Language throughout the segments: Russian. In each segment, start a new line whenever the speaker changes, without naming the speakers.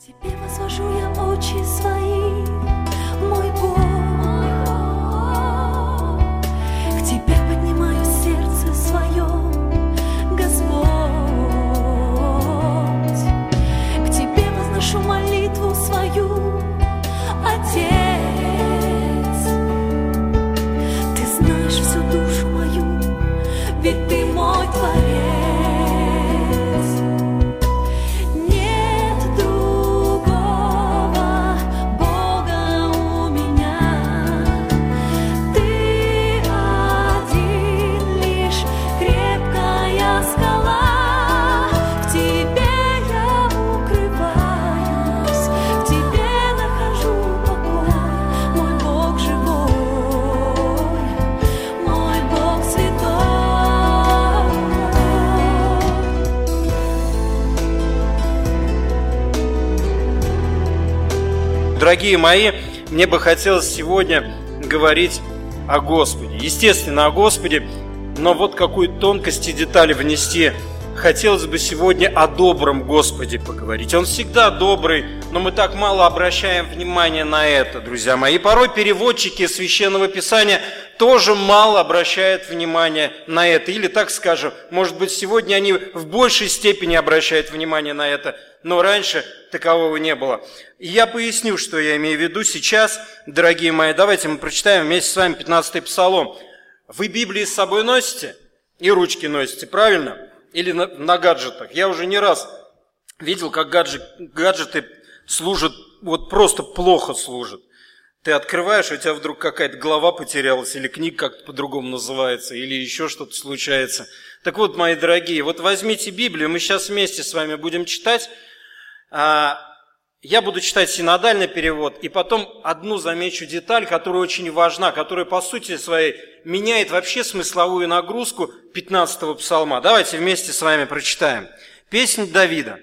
Тебе возвожу я очи свои,
Дорогие мои, мне бы хотелось сегодня говорить о Господе. Естественно, о Господе, но вот какую тонкость и детали внести. Хотелось бы сегодня о добром Господе поговорить. Он всегда добрый, но мы так мало обращаем внимание на это, друзья мои. И порой переводчики Священного Писания тоже мало обращают внимание на это. Или так скажем, может быть, сегодня они в большей степени обращают внимание на это, но раньше такового не было. И я поясню, что я имею в виду сейчас, дорогие мои. Давайте мы прочитаем вместе с вами 15-й Псалом. Вы Библии с собой носите? И ручки носите, правильно? Или на, на гаджетах? Я уже не раз видел, как гаджет, гаджеты служат, вот просто плохо служат. Ты открываешь, у тебя вдруг какая-то глава потерялась, или книга как-то по-другому называется, или еще что-то случается. Так вот, мои дорогие, вот возьмите Библию, мы сейчас вместе с вами будем читать. А, Я буду читать синодальный перевод, и потом одну замечу деталь, которая очень важна, которая по сути своей меняет вообще смысловую нагрузку 15-го псалма. Давайте вместе с вами прочитаем. Песнь Давида.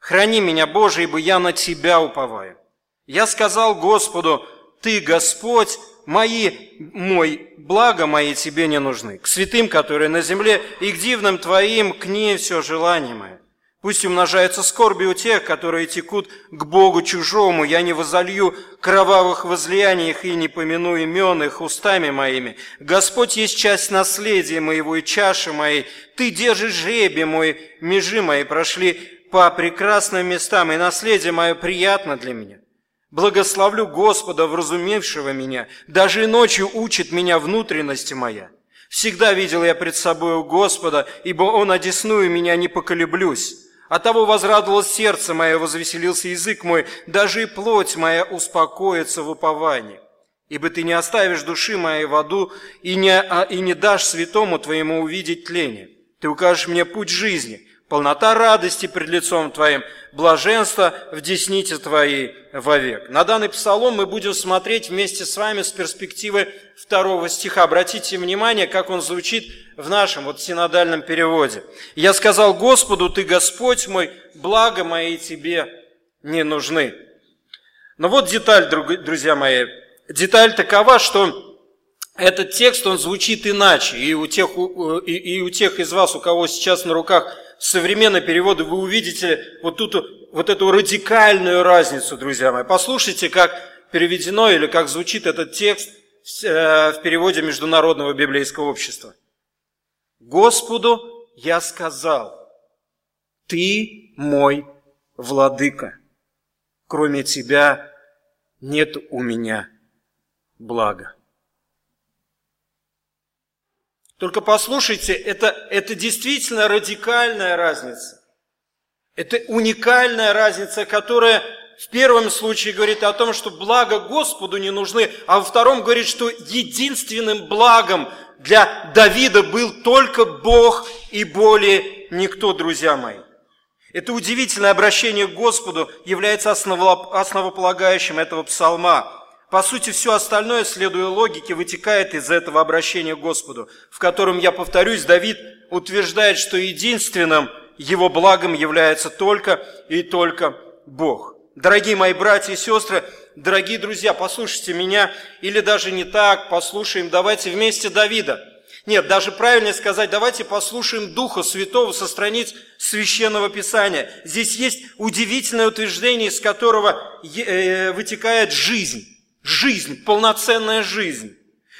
«Храни меня, Боже, ибо я на Тебя уповаю. Я сказал Господу, Ты, Господь, мои, мой, благо мои Тебе не нужны. К святым, которые на земле, и к дивным Твоим, к ней все желание мое. Пусть умножаются скорби у тех, которые текут к Богу чужому. Я не возолью кровавых возлияний их и не помяну имен их устами моими. Господь есть часть наследия моего и чаши моей. Ты держишь жребий мой, межи мои прошли по прекрасным местам, и наследие мое приятно для меня. Благословлю Господа, вразумевшего меня, даже и ночью учит меня внутренности моя. Всегда видел я пред собою Господа, ибо Он одесную меня не поколеблюсь. От того возрадовалось сердце мое, возвеселился язык мой, даже и плоть моя успокоится в уповании. Ибо ты не оставишь души моей в аду и не, а, и не дашь святому твоему увидеть тление. Ты укажешь мне путь жизни, полнота радости пред лицом Твоим, блаженство в деснице Твоей вовек. На данный псалом мы будем смотреть вместе с вами с перспективы второго стиха. Обратите внимание, как он звучит в нашем вот синодальном переводе. «Я сказал Господу, Ты Господь мой, благо мои Тебе не нужны». Но вот деталь, друзья мои. Деталь такова, что этот текст, он звучит иначе. И у тех, и, и у тех из вас, у кого сейчас на руках современные переводы, вы увидите вот, тут, вот эту радикальную разницу, друзья мои. Послушайте, как переведено или как звучит этот текст в переводе Международного библейского общества. Господу я сказал, Ты мой владыка, кроме Тебя нет у меня блага. Только послушайте, это, это действительно радикальная разница. Это уникальная разница, которая в первом случае говорит о том, что благо Господу не нужны, а во втором говорит, что единственным благом для Давида был только Бог и более никто, друзья мои. Это удивительное обращение к Господу является основополагающим этого псалма. По сути, все остальное, следуя логике, вытекает из этого обращения к Господу, в котором, я повторюсь, Давид утверждает, что единственным его благом является только и только Бог. Дорогие мои братья и сестры, дорогие друзья, послушайте меня, или даже не так, послушаем, давайте вместе Давида. Нет, даже правильнее сказать, давайте послушаем Духа Святого со страниц Священного Писания. Здесь есть удивительное утверждение, из которого э, вытекает жизнь. Жизнь, полноценная жизнь.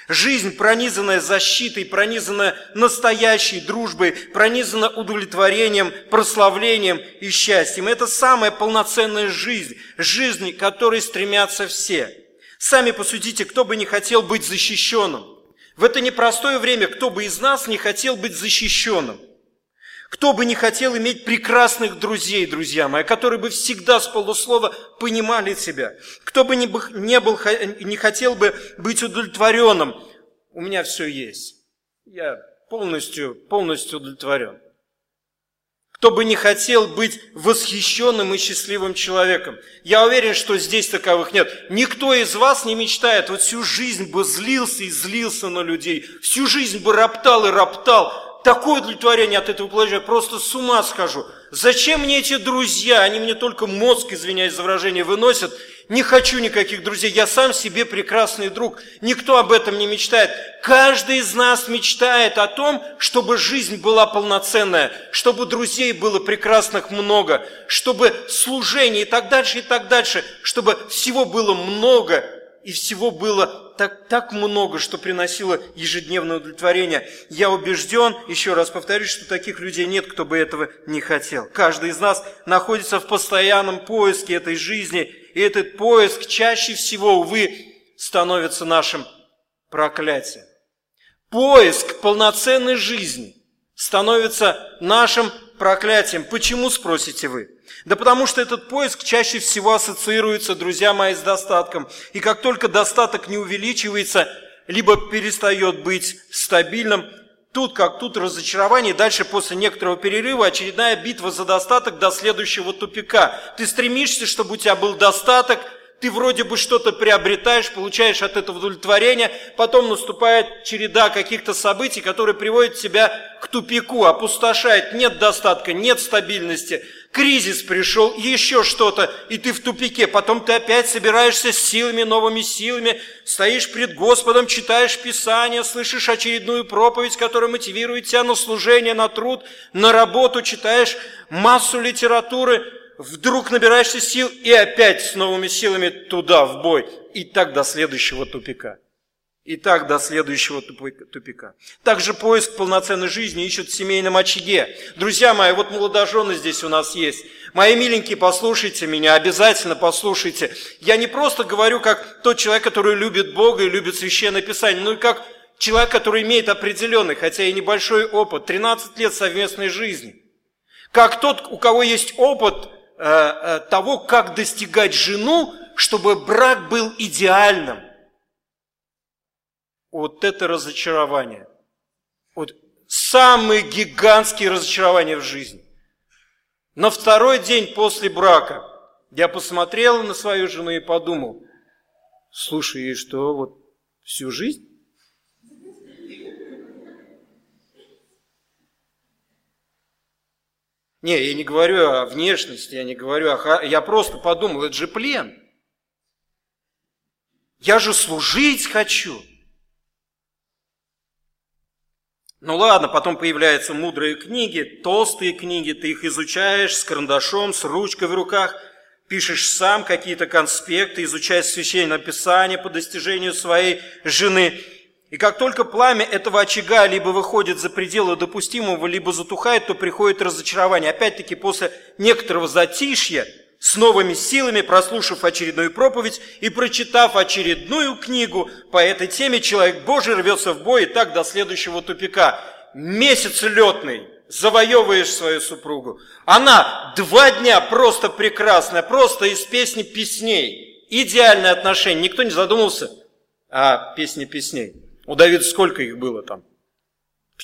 Жизнь, пронизанная защитой, пронизанная настоящей дружбой, пронизана удовлетворением, прославлением и счастьем. Это самая полноценная жизнь, жизнь, к которой стремятся все. Сами посудите, кто бы не хотел быть защищенным. В это непростое время кто бы из нас не хотел быть защищенным? Кто бы не хотел иметь прекрасных друзей, друзья мои, которые бы всегда с полуслова понимали тебя? Кто бы не, не, был, не хотел бы быть удовлетворенным? У меня все есть. Я полностью, полностью удовлетворен. Кто бы не хотел быть восхищенным и счастливым человеком. Я уверен, что здесь таковых нет. Никто из вас не мечтает, вот всю жизнь бы злился и злился на людей, всю жизнь бы роптал и роптал. Такое удовлетворение от этого положения, просто с ума схожу. Зачем мне эти друзья? Они мне только мозг, извиняюсь за выражение, выносят, не хочу никаких друзей, я сам себе прекрасный друг. Никто об этом не мечтает. Каждый из нас мечтает о том, чтобы жизнь была полноценная, чтобы друзей было прекрасных много, чтобы служение и так дальше, и так дальше, чтобы всего было много и всего было так, так много, что приносило ежедневное удовлетворение. Я убежден, еще раз повторюсь, что таких людей нет, кто бы этого не хотел. Каждый из нас находится в постоянном поиске этой жизни, и этот поиск чаще всего, увы, становится нашим проклятием. Поиск полноценной жизни становится нашим проклятием. Почему, спросите вы? Да потому что этот поиск чаще всего ассоциируется, друзья мои, с достатком. И как только достаток не увеличивается, либо перестает быть стабильным, тут как тут разочарование, дальше после некоторого перерыва очередная битва за достаток до следующего тупика. Ты стремишься, чтобы у тебя был достаток, ты вроде бы что-то приобретаешь, получаешь от этого удовлетворение, потом наступает череда каких-то событий, которые приводят тебя к тупику, опустошает, нет достатка, нет стабильности, кризис пришел, еще что-то, и ты в тупике. Потом ты опять собираешься с силами, новыми силами, стоишь пред Господом, читаешь Писание, слышишь очередную проповедь, которая мотивирует тебя на служение, на труд, на работу, читаешь массу литературы, вдруг набираешься сил и опять с новыми силами туда, в бой. И так до следующего тупика. И так до следующего тупика. Также поиск полноценной жизни ищут в семейном очаге. Друзья мои, вот молодожены здесь у нас есть. Мои миленькие, послушайте меня, обязательно послушайте. Я не просто говорю как тот человек, который любит Бога и любит Священное Писание, но и как человек, который имеет определенный, хотя и небольшой опыт, 13 лет совместной жизни. Как тот, у кого есть опыт э, э, того, как достигать жену, чтобы брак был идеальным вот это разочарование. Вот самые гигантские разочарования в жизни. На второй день после брака я посмотрел на свою жену и подумал, слушай, и что, вот всю жизнь? Не, я не говорю о внешности, я не говорю о... Я просто подумал, это же плен. Я же служить хочу. Ну ладно, потом появляются мудрые книги, толстые книги, ты их изучаешь с карандашом, с ручкой в руках, пишешь сам какие-то конспекты, изучаешь священное писание по достижению своей жены. И как только пламя этого очага либо выходит за пределы допустимого, либо затухает, то приходит разочарование. Опять-таки после некоторого затишья – с новыми силами, прослушав очередную проповедь и прочитав очередную книгу по этой теме, человек Божий рвется в бой и так до следующего тупика. Месяц летный, завоевываешь свою супругу. Она два дня просто прекрасная, просто из песни песней. Идеальное отношение. Никто не задумался о песне песней. У Давида сколько их было там?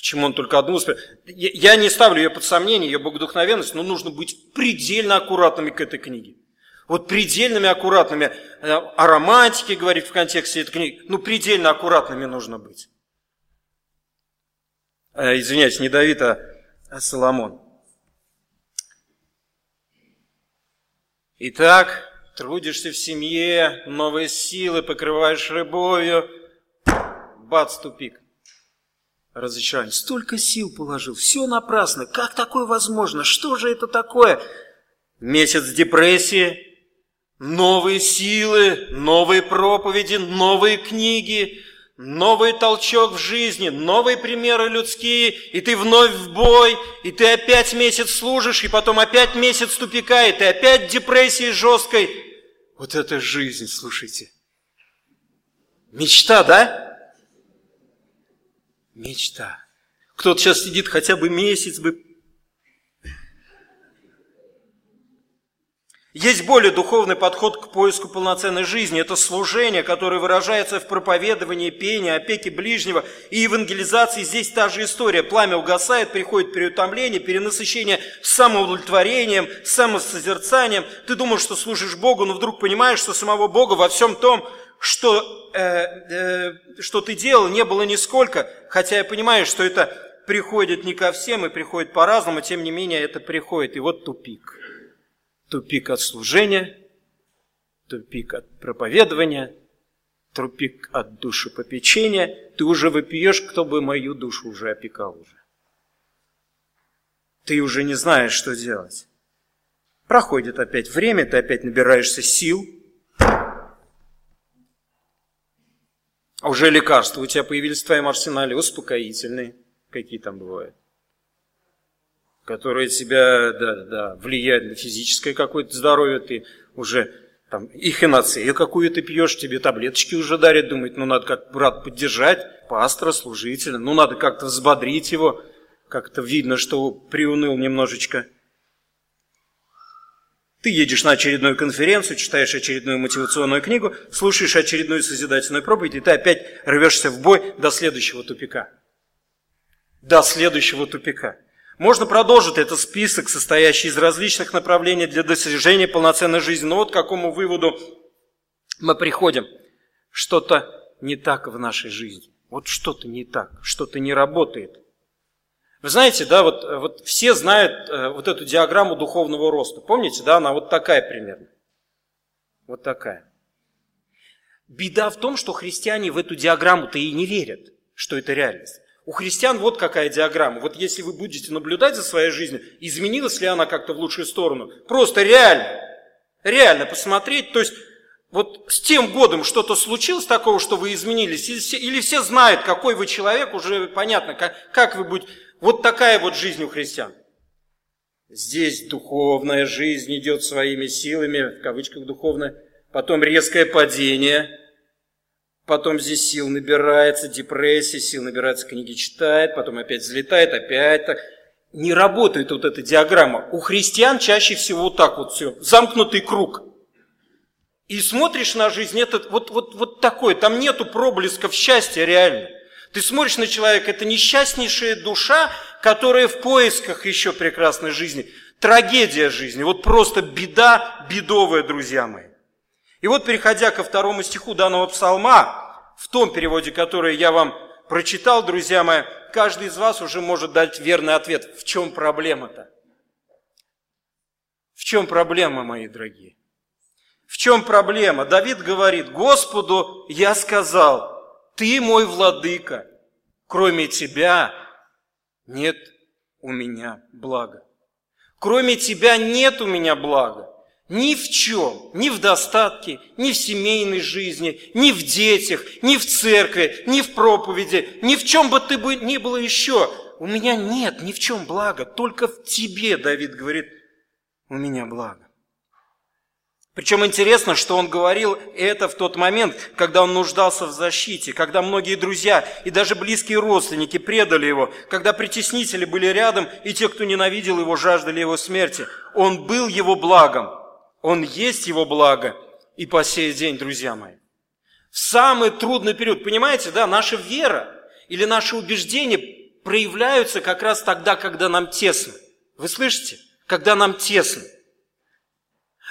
Почему он только одну успел? Я не ставлю ее под сомнение, ее богодухновенность, но нужно быть предельно аккуратными к этой книге. Вот предельными аккуратными. Э, о романтике говорит в контексте этой книги. Ну, предельно аккуратными нужно быть. Э, извиняюсь, не Давид, а Соломон. Итак, трудишься в семье, новые силы, покрываешь рыбою, бац, тупик. Разочарование. Столько сил положил, все напрасно. Как такое возможно? Что же это такое? Месяц депрессии, новые силы, новые проповеди, новые книги, новый толчок в жизни, новые примеры людские, и ты вновь в бой, и ты опять месяц служишь, и потом опять месяц тупика, и ты опять депрессии жесткой. Вот это жизнь, слушайте. Мечта, да? Мечта. Кто-то сейчас сидит хотя бы месяц бы Есть более духовный подход к поиску полноценной жизни. Это служение, которое выражается в проповедовании, пении, опеке ближнего и евангелизации. Здесь та же история. Пламя угасает, приходит переутомление, перенасыщение самоудовлетворением, самосозерцанием. Ты думаешь, что служишь Богу, но вдруг понимаешь, что самого Бога во всем том, что, э, э, что ты делал, не было нисколько. Хотя я понимаю, что это приходит не ко всем и приходит по-разному, тем не менее это приходит. И вот тупик тупик от служения, тупик от проповедования, тупик от душепопечения. Ты уже выпьешь, кто бы мою душу уже опекал уже. Ты уже не знаешь, что делать. Проходит опять время, ты опять набираешься сил. Уже лекарства у тебя появились в твоем арсенале, успокоительные. Какие там бывают? которые тебя да, да, влияют на физическое какое-то здоровье, ты уже там эхиноцею какую ты пьешь, тебе таблеточки уже дарят, думают, ну надо как брат поддержать, пастора, служителя, ну надо как-то взбодрить его, как-то видно, что приуныл немножечко. Ты едешь на очередную конференцию, читаешь очередную мотивационную книгу, слушаешь очередную созидательную проповедь, и ты опять рвешься в бой до следующего тупика. До следующего тупика. Можно продолжить этот список, состоящий из различных направлений для достижения полноценной жизни. Но вот к какому выводу мы приходим. Что-то не так в нашей жизни. Вот что-то не так, что-то не работает. Вы знаете, да, вот, вот все знают э, вот эту диаграмму духовного роста. Помните, да, она вот такая примерно. Вот такая. Беда в том, что христиане в эту диаграмму-то и не верят, что это реальность. У христиан вот какая диаграмма. Вот если вы будете наблюдать за своей жизнью, изменилась ли она как-то в лучшую сторону, просто реально, реально посмотреть, то есть вот с тем годом что-то случилось такого, что вы изменились, или все, или все знают, какой вы человек, уже понятно, как, как вы будете. Вот такая вот жизнь у христиан. Здесь духовная жизнь идет своими силами, в кавычках духовная, потом резкое падение – Потом здесь сил набирается, депрессия, сил набирается, книги читает, потом опять взлетает, опять так. Не работает вот эта диаграмма. У христиан чаще всего вот так вот все, замкнутый круг. И смотришь на жизнь, это вот, вот, вот такое, там нету проблесков счастья реально. Ты смотришь на человека, это несчастнейшая душа, которая в поисках еще прекрасной жизни. Трагедия жизни, вот просто беда бедовая, друзья мои. И вот, переходя ко второму стиху данного псалма, в том переводе, который я вам прочитал, друзья мои, каждый из вас уже может дать верный ответ. В чем проблема-то? В чем проблема, мои дорогие? В чем проблема? Давид говорит, Господу я сказал, ты мой владыка, кроме тебя нет у меня блага. Кроме тебя нет у меня блага. Ни в чем, ни в достатке, ни в семейной жизни, ни в детях, ни в церкви, ни в проповеди, ни в чем бы ты бы ни было еще. У меня нет ни в чем блага, только в тебе, Давид говорит, у меня благо. Причем интересно, что он говорил это в тот момент, когда он нуждался в защите, когда многие друзья и даже близкие родственники предали его, когда притеснители были рядом, и те, кто ненавидел его, жаждали его смерти. Он был его благом. Он есть его благо и по сей день, друзья мои. В самый трудный период, понимаете, да, наша вера или наши убеждения проявляются как раз тогда, когда нам тесно. Вы слышите? Когда нам тесно.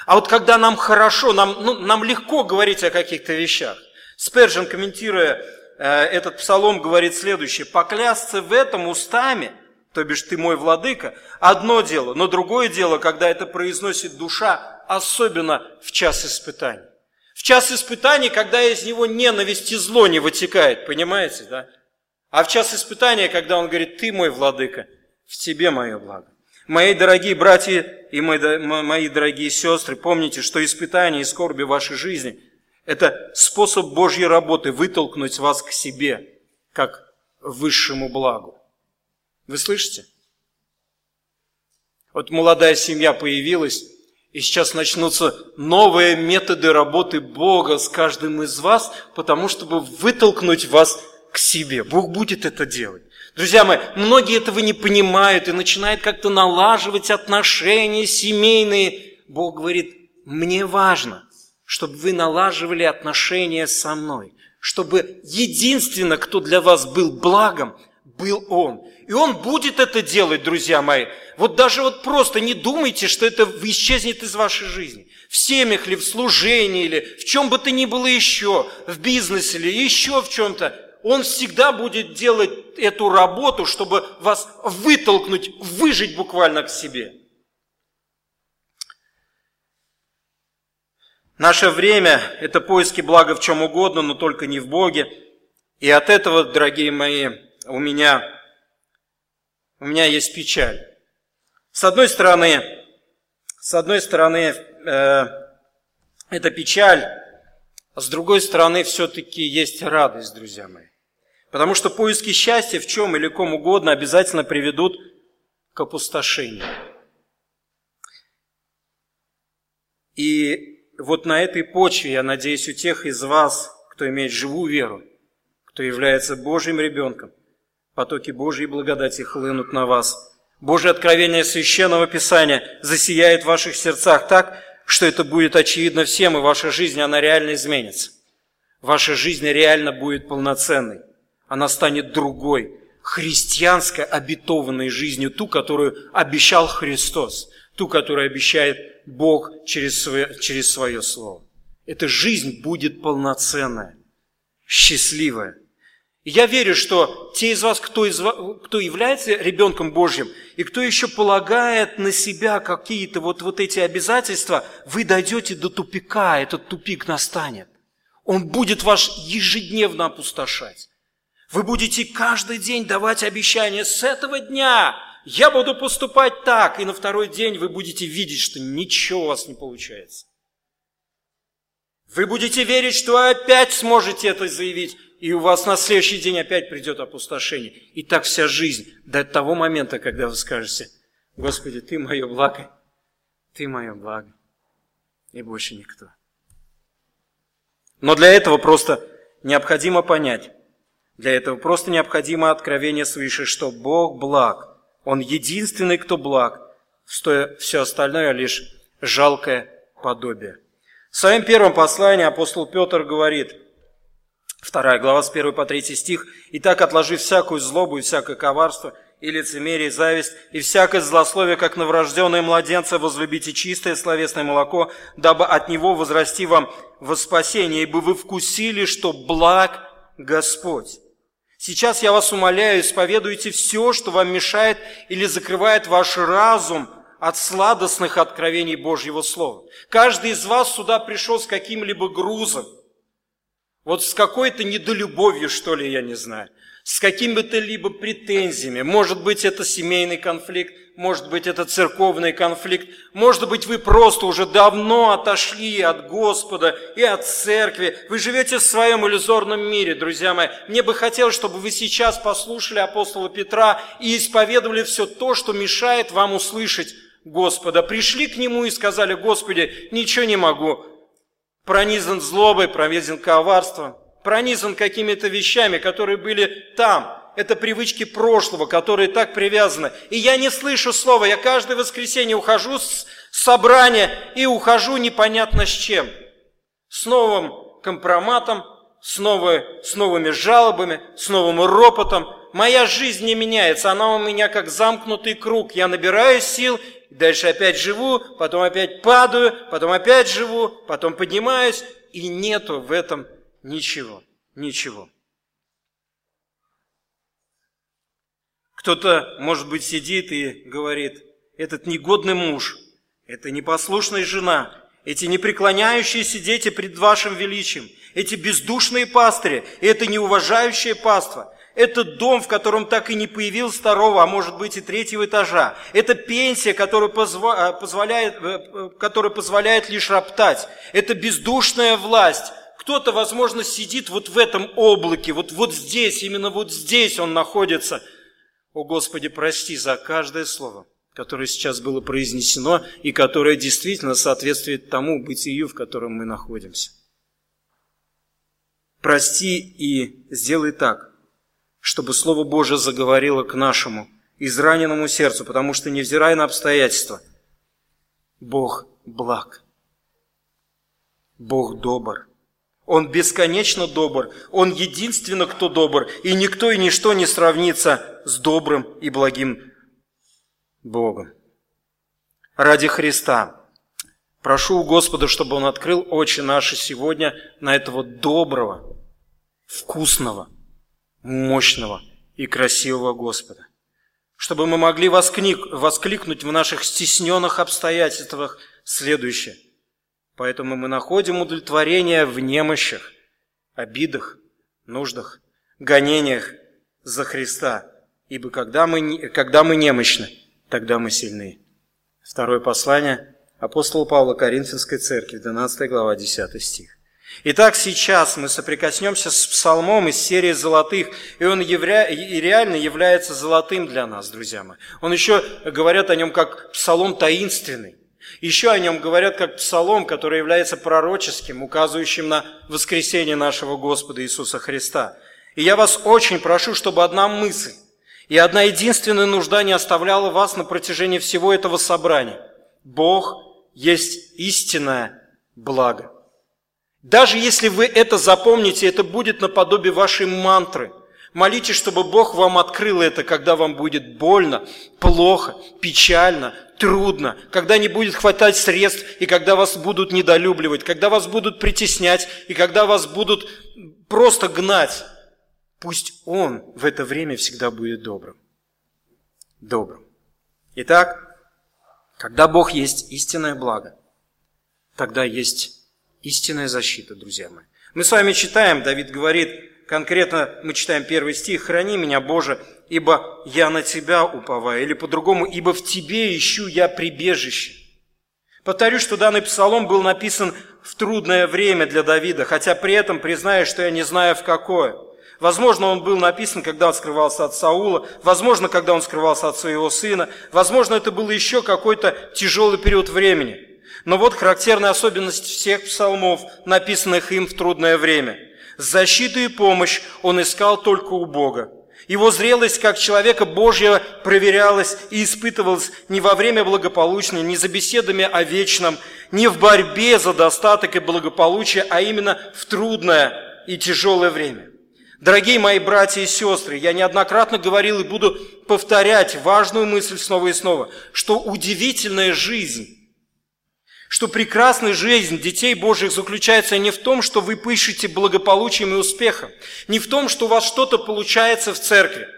А вот когда нам хорошо, нам, ну, нам легко говорить о каких-то вещах. Спержин, комментируя э, этот псалом, говорит следующее. «Поклясться в этом устами, то бишь ты мой владыка, одно дело, но другое дело, когда это произносит душа, особенно в час испытаний. В час испытаний, когда из него ненависть и зло не вытекает, понимаете, да? А в час испытания, когда он говорит, ты мой владыка, в тебе мое благо. Мои дорогие братья и мои дорогие сестры, помните, что испытания и скорби вашей жизни – это способ Божьей работы вытолкнуть вас к себе, как высшему благу. Вы слышите? Вот молодая семья появилась, и сейчас начнутся новые методы работы Бога с каждым из вас, потому чтобы вытолкнуть вас к себе. Бог будет это делать. Друзья мои, многие этого не понимают и начинают как-то налаживать отношения семейные. Бог говорит, мне важно, чтобы вы налаживали отношения со мной, чтобы единственно, кто для вас был благом, был Он. И Он будет это делать, друзья мои. Вот даже вот просто не думайте, что это исчезнет из вашей жизни. В семьях ли, в служении или в чем бы то ни было еще, в бизнесе или еще в чем-то. Он всегда будет делать эту работу, чтобы вас вытолкнуть, выжить буквально к себе. Наше время – это поиски блага в чем угодно, но только не в Боге. И от этого, дорогие мои, у меня, у меня есть печаль. С одной стороны, с одной стороны, э, это печаль, а с другой стороны, все-таки есть радость, друзья мои. Потому что поиски счастья в чем или ком угодно обязательно приведут к опустошению. И вот на этой почве, я надеюсь, у тех из вас, кто имеет живую веру, кто является Божьим ребенком, потоки Божьей благодати хлынут на вас. Божье откровение Священного Писания засияет в ваших сердцах так, что это будет очевидно всем, и ваша жизнь, она реально изменится. Ваша жизнь реально будет полноценной она станет другой, христианской, обетованной жизнью, ту, которую обещал Христос, ту, которую обещает Бог через свое, через свое Слово. Эта жизнь будет полноценная, счастливая. Я верю, что те из вас, кто, из, кто является ребенком Божьим, и кто еще полагает на себя какие-то вот, вот эти обязательства, вы дойдете до тупика, этот тупик настанет. Он будет ваш ежедневно опустошать. Вы будете каждый день давать обещания с этого дня. Я буду поступать так. И на второй день вы будете видеть, что ничего у вас не получается. Вы будете верить, что опять сможете это заявить, и у вас на следующий день опять придет опустошение. И так вся жизнь до того момента, когда вы скажете, Господи, Ты мое благо, Ты мое благо, и больше никто. Но для этого просто необходимо понять, для этого просто необходимо откровение свыше, что Бог благ. Он единственный, кто благ. Все остальное лишь жалкое подобие. В своем первом послании апостол Петр говорит, вторая глава с 1 по 3 стих, «Итак, отложив всякую злобу и всякое коварство, и лицемерие, и зависть, и всякое злословие, как новорожденные младенцы, возлюбите чистое словесное молоко, дабы от него возрасти вам во спасение, ибо вы вкусили, что благ Господь. Сейчас я вас умоляю, исповедуйте все, что вам мешает или закрывает ваш разум от сладостных откровений Божьего Слова. Каждый из вас сюда пришел с каким-либо грузом, вот с какой-то недолюбовью, что ли, я не знаю, с какими-то либо претензиями. Может быть, это семейный конфликт, может быть, это церковный конфликт, может быть, вы просто уже давно отошли от Господа и от церкви. Вы живете в своем иллюзорном мире, друзья мои. Мне бы хотелось, чтобы вы сейчас послушали апостола Петра и исповедовали все то, что мешает вам услышать Господа. Пришли к Нему и сказали, Господи, ничего не могу. Пронизан злобой, пронизан коварством, пронизан какими-то вещами, которые были там – это привычки прошлого, которые так привязаны. И я не слышу слова, я каждое воскресенье ухожу с собрания и ухожу непонятно с чем. С новым компроматом, с, новой, с новыми жалобами, с новым ропотом. Моя жизнь не меняется, она у меня как замкнутый круг. Я набираю сил, дальше опять живу, потом опять падаю, потом опять живу, потом поднимаюсь, и нету в этом ничего, ничего. Кто-то, может быть, сидит и говорит, этот негодный муж, это непослушная жена, эти непреклоняющиеся дети пред вашим величием, эти бездушные пастыри, это неуважающее паство, Это дом, в котором так и не появилось второго, а может быть и третьего этажа. Это пенсия, которая, позва... позволяет... которая позволяет лишь роптать. Это бездушная власть. Кто-то, возможно, сидит вот в этом облаке, вот, вот здесь, именно вот здесь он находится. О Господи, прости за каждое слово, которое сейчас было произнесено и которое действительно соответствует тому бытию, в котором мы находимся. Прости и сделай так, чтобы Слово Божие заговорило к нашему израненному сердцу, потому что, невзирая на обстоятельства, Бог благ, Бог добр, Он бесконечно добр, Он единственно, кто добр, и никто и ничто не сравнится с добрым и благим Богом. Ради Христа прошу у Господа, чтобы Он открыл очи наши сегодня на этого доброго, вкусного, мощного и красивого Господа. Чтобы мы могли восклик, воскликнуть в наших стесненных обстоятельствах следующее. Поэтому мы находим удовлетворение в немощах, обидах, нуждах, гонениях за Христа. Ибо когда мы, когда мы немощны, тогда мы сильны. Второе послание апостола Павла Коринфянской церкви, 12 глава, 10 стих. Итак, сейчас мы соприкоснемся с псалмом из серии «Золотых», и он явля... и реально является золотым для нас, друзья мои. Он еще говорят о нем как псалом таинственный. Еще о нем говорят как псалом, который является пророческим, указывающим на воскресение нашего Господа Иисуса Христа. И я вас очень прошу, чтобы одна мысль и одна единственная нужда не оставляла вас на протяжении всего этого собрания. Бог есть истинное благо. Даже если вы это запомните, это будет наподобие вашей мантры. Молитесь, чтобы Бог вам открыл это, когда вам будет больно, плохо, печально, трудно, когда не будет хватать средств, и когда вас будут недолюбливать, когда вас будут притеснять, и когда вас будут просто гнать. Пусть Он в это время всегда будет добрым. Добрым. Итак, когда Бог есть истинное благо, тогда есть истинная защита, друзья мои. Мы с вами читаем, Давид говорит, конкретно мы читаем первый стих, «Храни меня, Боже, ибо я на Тебя уповаю», или по-другому, «ибо в Тебе ищу я прибежище». Повторюсь, что данный псалом был написан в трудное время для Давида, хотя при этом признаю, что я не знаю в какое. Возможно, он был написан, когда он скрывался от Саула, возможно, когда он скрывался от своего сына, возможно, это был еще какой-то тяжелый период времени – но вот характерная особенность всех псалмов, написанных им в трудное время. Защиту и помощь он искал только у Бога. Его зрелость как человека Божьего проверялась и испытывалась не во время благополучной, не за беседами о вечном, не в борьбе за достаток и благополучие, а именно в трудное и тяжелое время. Дорогие мои братья и сестры, я неоднократно говорил и буду повторять важную мысль снова и снова, что удивительная жизнь что прекрасная жизнь детей Божьих заключается не в том, что вы пышете благополучием и успехом, не в том, что у вас что-то получается в церкви,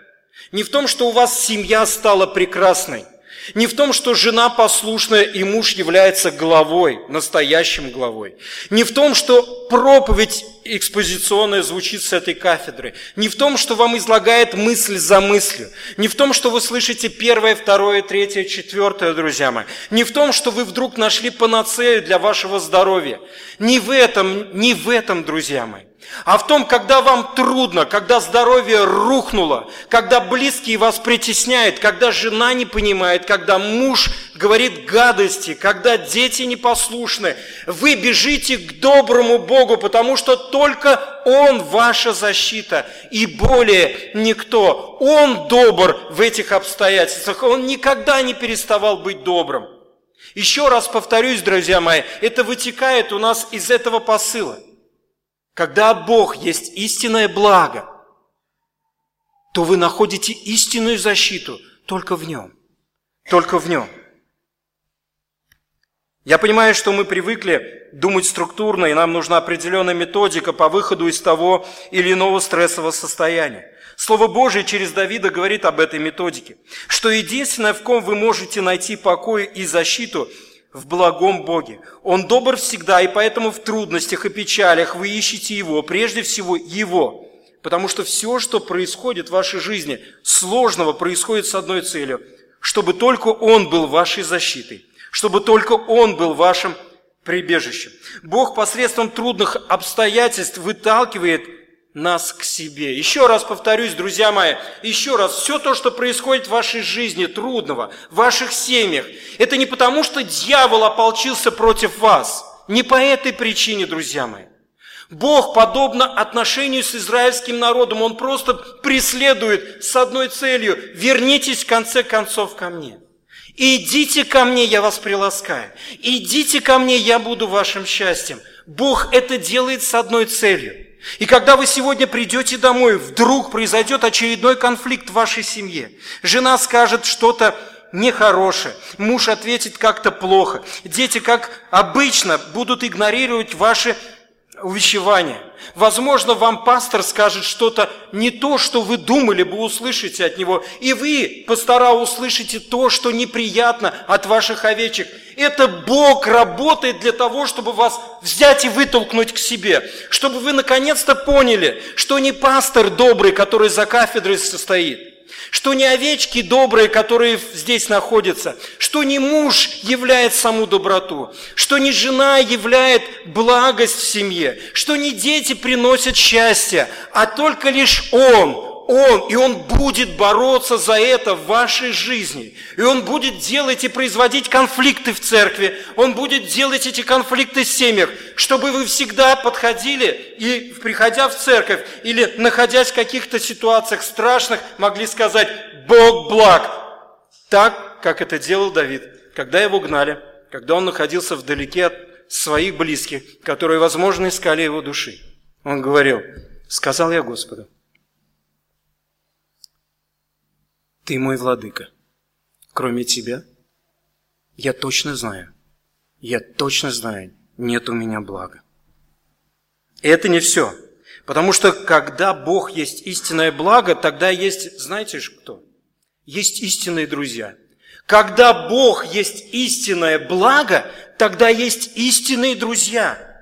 не в том, что у вас семья стала прекрасной, не в том, что жена послушная и муж является главой, настоящим главой. Не в том, что проповедь экспозиционная звучит с этой кафедры. Не в том, что вам излагает мысль за мыслью. Не в том, что вы слышите первое, второе, третье, четвертое, друзья мои. Не в том, что вы вдруг нашли панацею для вашего здоровья. Не в этом, не в этом, друзья мои а в том, когда вам трудно, когда здоровье рухнуло, когда близкие вас притесняют, когда жена не понимает, когда муж говорит гадости, когда дети непослушны, вы бежите к доброму Богу, потому что только Он ваша защита и более никто. Он добр в этих обстоятельствах, Он никогда не переставал быть добрым. Еще раз повторюсь, друзья мои, это вытекает у нас из этого посыла – когда Бог есть истинное благо, то вы находите истинную защиту только в Нем. Только в Нем. Я понимаю, что мы привыкли думать структурно, и нам нужна определенная методика по выходу из того или иного стрессового состояния. Слово Божие через Давида говорит об этой методике, что единственное, в ком вы можете найти покой и защиту, в благом Боге. Он добр всегда, и поэтому в трудностях и печалях вы ищете Его, прежде всего Его. Потому что все, что происходит в вашей жизни, сложного происходит с одной целью, чтобы только Он был вашей защитой, чтобы только Он был вашим прибежищем. Бог посредством трудных обстоятельств выталкивает нас к себе. Еще раз повторюсь, друзья мои, еще раз, все то, что происходит в вашей жизни трудного, в ваших семьях, это не потому, что дьявол ополчился против вас. Не по этой причине, друзья мои. Бог, подобно отношению с израильским народом, Он просто преследует с одной целью – вернитесь в конце концов ко мне. Идите ко мне, я вас приласкаю. Идите ко мне, я буду вашим счастьем. Бог это делает с одной целью. И когда вы сегодня придете домой, вдруг произойдет очередной конфликт в вашей семье. Жена скажет что-то нехорошее, муж ответит как-то плохо, дети, как обычно, будут игнорировать ваши увещевания. Возможно, вам пастор скажет что-то не то, что вы думали бы услышать от него, и вы, пастора, услышите то, что неприятно от ваших овечек. Это Бог работает для того, чтобы вас взять и вытолкнуть к себе, чтобы вы наконец-то поняли, что не пастор добрый, который за кафедрой состоит – что не овечки добрые, которые здесь находятся, что не муж являет саму доброту, что не жена являет благость в семье, что не дети приносят счастье, а только лишь Он, он, и Он будет бороться за это в вашей жизни. И Он будет делать и производить конфликты в церкви. Он будет делать эти конфликты в семьях, чтобы вы всегда подходили и, приходя в церковь или находясь в каких-то ситуациях страшных, могли сказать «Бог благ». Так, как это делал Давид, когда его гнали, когда он находился вдалеке от своих близких, которые, возможно, искали его души. Он говорил, сказал я Господу, Ты мой владыка. Кроме тебя, я точно знаю, я точно знаю, нет у меня блага. И это не все. Потому что когда Бог есть истинное благо, тогда есть, знаете кто? Есть истинные друзья. Когда Бог есть истинное благо, тогда есть истинные друзья –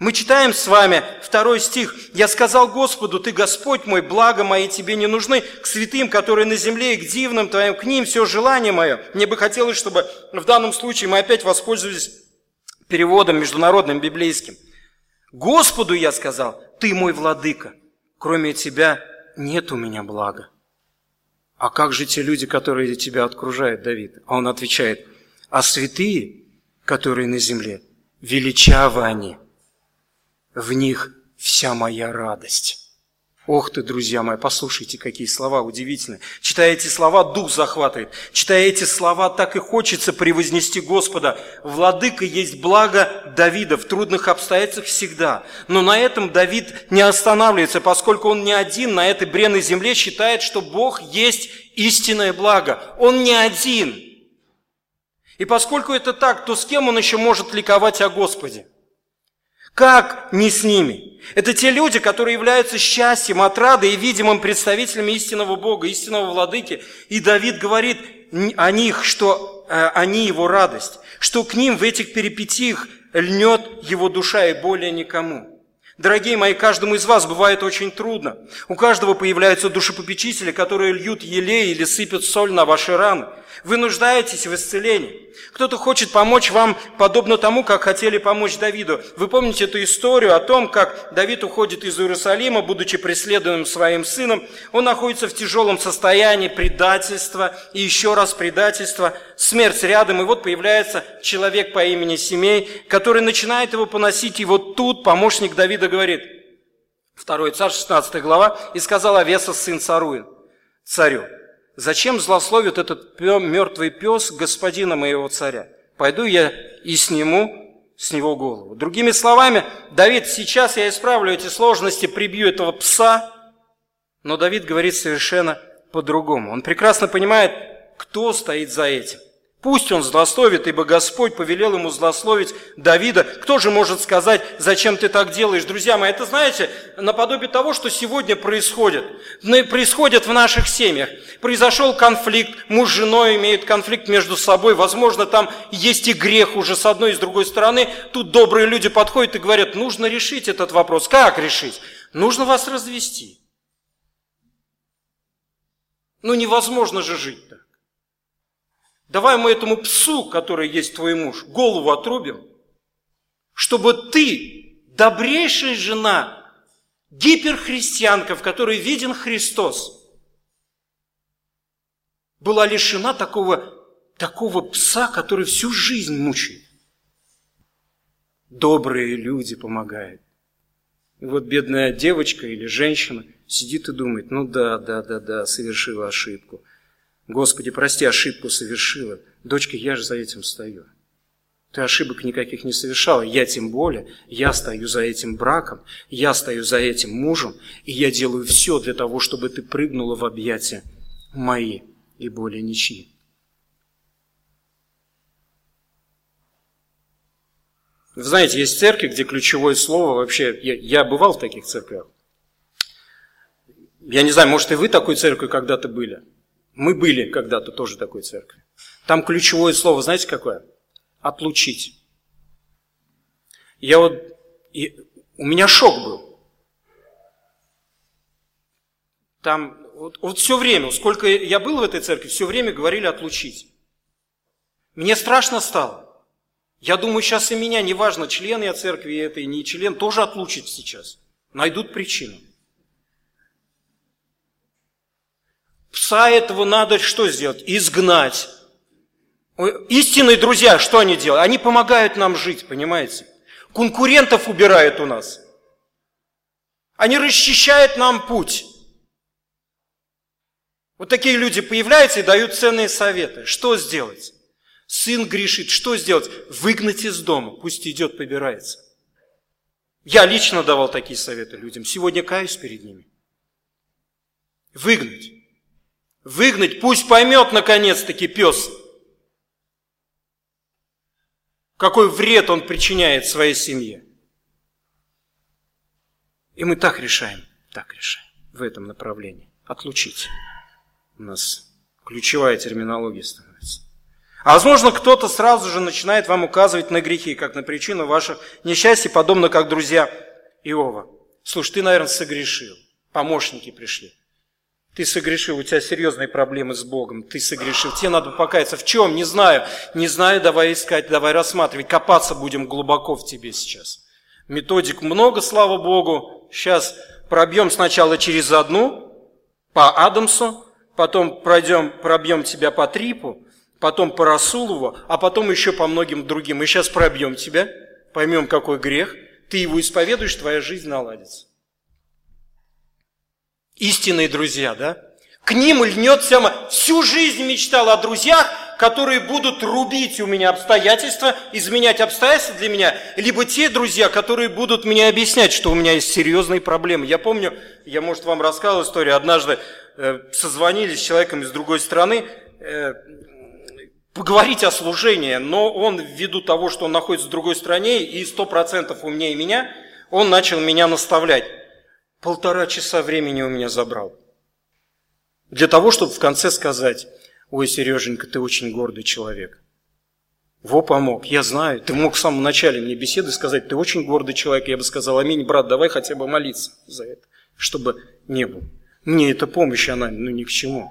мы читаем с вами второй стих. «Я сказал Господу, Ты Господь мой, благо мои Тебе не нужны, к святым, которые на земле, и к дивным Твоим, к ним все желание мое». Мне бы хотелось, чтобы в данном случае мы опять воспользовались переводом международным библейским. «Господу я сказал, Ты мой владыка, кроме Тебя нет у меня блага». А как же те люди, которые тебя окружают, Давид? А он отвечает, а святые, которые на земле, величавы они – в них вся моя радость. Ох ты, друзья мои, послушайте, какие слова удивительные. Читая эти слова, дух захватывает. Читая эти слова, так и хочется превознести Господа. Владыка есть благо Давида в трудных обстоятельствах всегда. Но на этом Давид не останавливается, поскольку он не один на этой бренной земле считает, что Бог есть истинное благо. Он не один. И поскольку это так, то с кем он еще может ликовать о Господе? Как не с ними? Это те люди, которые являются счастьем, отрадой и видимым представителями истинного Бога, истинного Владыки. И Давид говорит о них, что э, они его радость, что к ним в этих перипетиях льнет его душа и более никому. Дорогие мои, каждому из вас бывает очень трудно. У каждого появляются душепопечители, которые льют елей или сыпят соль на ваши раны. Вы нуждаетесь в исцелении. Кто-то хочет помочь вам подобно тому, как хотели помочь Давиду. Вы помните эту историю о том, как Давид уходит из Иерусалима, будучи преследуемым своим сыном. Он находится в тяжелом состоянии предательства и еще раз предательства, смерть рядом. И вот появляется человек по имени Семей, который начинает его поносить. И вот тут помощник Давида говорит, 2 царь, 16 глава, «И сказал Авеса, сын Царуин, царю, Зачем злословит этот мертвый пес господина моего царя? Пойду я и сниму с него голову. Другими словами, Давид, сейчас я исправлю эти сложности, прибью этого пса, но Давид говорит совершенно по-другому. Он прекрасно понимает, кто стоит за этим. Пусть он злословит, ибо Господь повелел ему злословить Давида. Кто же может сказать, зачем ты так делаешь? Друзья мои, это, знаете, наподобие того, что сегодня происходит. Происходит в наших семьях. Произошел конфликт, муж с женой имеют конфликт между собой. Возможно, там есть и грех уже с одной и с другой стороны. Тут добрые люди подходят и говорят, нужно решить этот вопрос. Как решить? Нужно вас развести. Ну невозможно же жить так. Давай мы этому псу, который есть твой муж, голову отрубим, чтобы ты, добрейшая жена, гиперхристианка, в которой виден Христос, была лишена такого, такого пса, который всю жизнь мучает. Добрые люди помогают. И вот бедная девочка или женщина сидит и думает, ну да, да, да, да, совершила ошибку. Господи, прости, ошибку совершила. Дочка, я же за этим стою. Ты ошибок никаких не совершала, я тем более, я стою за этим браком, я стою за этим мужем, и я делаю все для того, чтобы ты прыгнула в объятия мои и более ничьи. Вы знаете, есть церкви, где ключевое слово вообще... Я, я бывал в таких церквях. Я не знаю, может, и вы такой церковью когда-то были. Мы были когда-то тоже такой церковью. Там ключевое слово, знаете, какое? Отлучить. Я вот... И, у меня шок был. Там вот, вот все время, сколько я был в этой церкви, все время говорили отлучить. Мне страшно стало. Я думаю, сейчас и меня, неважно, член я церкви этой, не член, тоже отлучат сейчас. Найдут причину. Пса этого надо что сделать? Изгнать. Истинные друзья, что они делают? Они помогают нам жить, понимаете? Конкурентов убирают у нас. Они расчищают нам путь. Вот такие люди появляются и дают ценные советы. Что сделать? Сын грешит, что сделать? Выгнать из дома, пусть идет, побирается. Я лично давал такие советы людям, сегодня каюсь перед ними. Выгнать. Выгнать, пусть поймет наконец-таки пес, какой вред он причиняет своей семье. И мы так решаем, так решаем в этом направлении. Отлучить. У нас ключевая терминология становится. А возможно, кто-то сразу же начинает вам указывать на грехи, как на причину ваших несчастий, подобно как друзья Иова. Слушай, ты, наверное, согрешил. Помощники пришли. Ты согрешил, у тебя серьезные проблемы с Богом, ты согрешил, тебе надо покаяться. В чем? Не знаю. Не знаю, давай искать, давай рассматривать. Копаться будем глубоко в тебе сейчас. Методик много, слава Богу. Сейчас пробьем сначала через одну, по Адамсу, потом пройдем, пробьем тебя по Трипу, потом по Расулову, а потом еще по многим другим. Мы сейчас пробьем тебя, поймем, какой грех, ты его исповедуешь, твоя жизнь наладится. Истинные друзья, да? К ним льнет сама. Всю жизнь мечтал о друзьях, которые будут рубить у меня обстоятельства, изменять обстоятельства для меня, либо те друзья, которые будут мне объяснять, что у меня есть серьезные проблемы. Я помню, я, может, вам рассказывал историю, однажды э, созвонились с человеком из другой страны, э, поговорить о служении, но он ввиду того, что он находится в другой стране и сто процентов умнее меня, он начал меня наставлять. Полтора часа времени у меня забрал. Для того, чтобы в конце сказать, ой, Сереженька, ты очень гордый человек. Во помог, я знаю. Ты мог в самом начале мне беседы сказать, ты очень гордый человек. Я бы сказал, аминь, брат, давай хотя бы молиться за это, чтобы не было. Мне эта помощь, она ну ни к чему.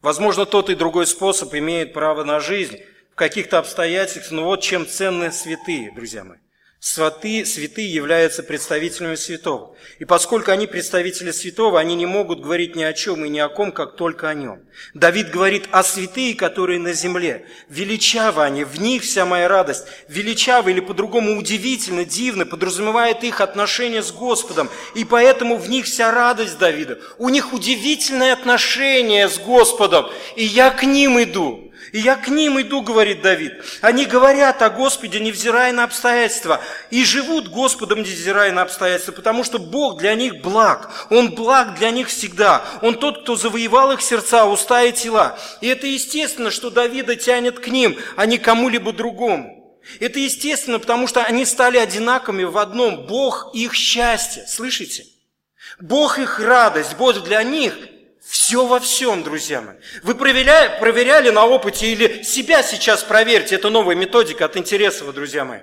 Возможно, тот и другой способ имеет право на жизнь в каких-то обстоятельствах, но вот чем ценны святые, друзья мои. Святые, святые являются представителями святого. И поскольку они представители святого, они не могут говорить ни о чем и ни о ком, как только о нем. Давид говорит о святые, которые на земле. Величавы они, в них вся моя радость. Величавы или по-другому удивительно, дивно подразумевает их отношение с Господом. И поэтому в них вся радость Давида. У них удивительное отношение с Господом. И я к ним иду. И я к ним иду, говорит Давид. Они говорят о Господе, невзирая на обстоятельства. И живут Господом, невзирая на обстоятельства, потому что Бог для них благ. Он благ для них всегда. Он тот, кто завоевал их сердца, уста и тела. И это естественно, что Давида тянет к ним, а не кому-либо другому. Это естественно, потому что они стали одинаковыми в одном. Бог их счастье. Слышите? Бог их радость, Бог для них все во всем, друзья мои. Вы проверяли, проверяли на опыте или себя сейчас проверьте. Это новая методика от Интересова, друзья мои.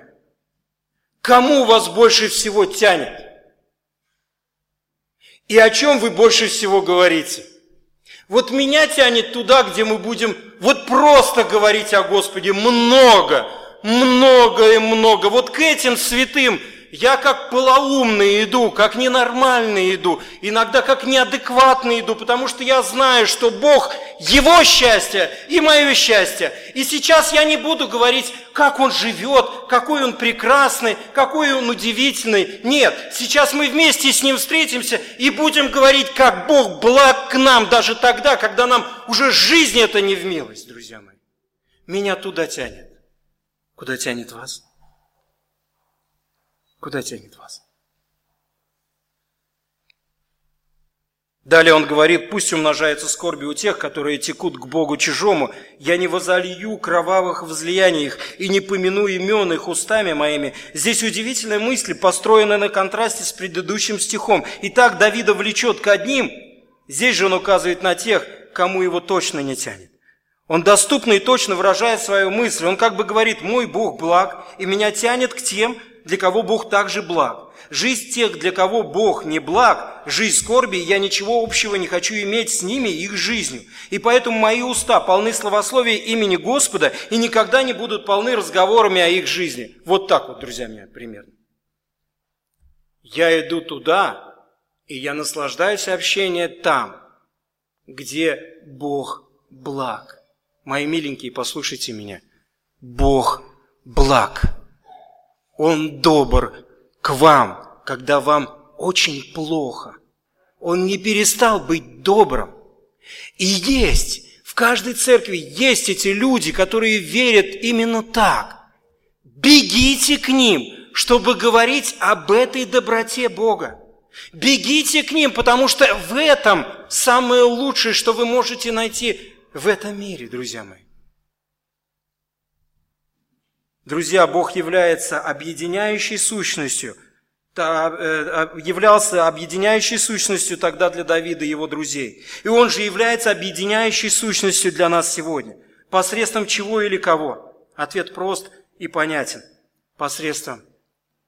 Кому вас больше всего тянет? И о чем вы больше всего говорите? Вот меня тянет туда, где мы будем вот просто говорить о Господе много, много и много. Вот к этим святым я как полоумный иду, как ненормальный иду, иногда как неадекватный иду, потому что я знаю, что Бог его счастье и мое счастье. И сейчас я не буду говорить, как он живет, какой он прекрасный, какой он удивительный. Нет, сейчас мы вместе с ним встретимся и будем говорить, как Бог благ к нам даже тогда, когда нам уже жизнь это не в милость, друзья мои. Меня туда тянет. Куда тянет вас? Куда тянет вас? Далее он говорит, пусть умножается скорби у тех, которые текут к Богу чужому. Я не возолью кровавых возлияний их и не помяну имен их устами моими. Здесь удивительная мысль, построенная на контрасте с предыдущим стихом. Итак, Давида влечет к одним, здесь же он указывает на тех, кому его точно не тянет. Он доступно и точно выражает свою мысль. Он как бы говорит, мой Бог благ, и меня тянет к тем, для кого Бог также благ. Жизнь тех, для кого Бог не благ, жизнь скорби, я ничего общего не хочу иметь с ними их жизнью. И поэтому мои уста полны словословия имени Господа и никогда не будут полны разговорами о их жизни. Вот так вот, друзья мои, примерно. Я иду туда, и я наслаждаюсь общением там, где Бог благ. Мои миленькие, послушайте меня. Бог благ. Он добр к вам, когда вам очень плохо. Он не перестал быть добрым. И есть, в каждой церкви есть эти люди, которые верят именно так. Бегите к ним, чтобы говорить об этой доброте Бога. Бегите к ним, потому что в этом самое лучшее, что вы можете найти в этом мире, друзья мои. Друзья, Бог является объединяющей сущностью, э, являлся объединяющей сущностью тогда для Давида и его друзей. И Он же является объединяющей сущностью для нас сегодня. Посредством чего или кого? Ответ прост и понятен. Посредством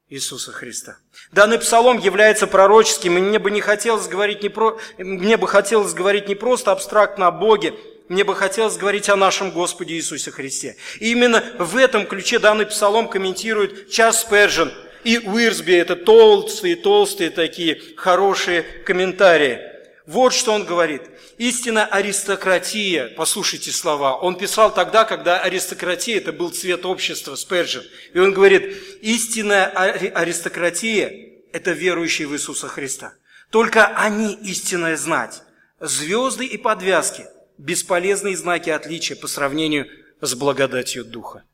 Иисуса Христа. Данный псалом является пророческим, и мне бы не хотелось говорить не про... мне бы хотелось говорить не просто абстрактно о Боге, мне бы хотелось говорить о нашем Господе Иисусе Христе. И именно в этом ключе данный псалом комментирует Час Спержин и Уирсби. Это толстые-толстые такие хорошие комментарии. Вот что он говорит. Истинная аристократия, послушайте слова, он писал тогда, когда аристократия, это был цвет общества, Спержин. И он говорит, истинная аристократия – это верующие в Иисуса Христа. Только они истинная знать. Звезды и подвязки – бесполезные знаки отличия по сравнению с благодатью Духа.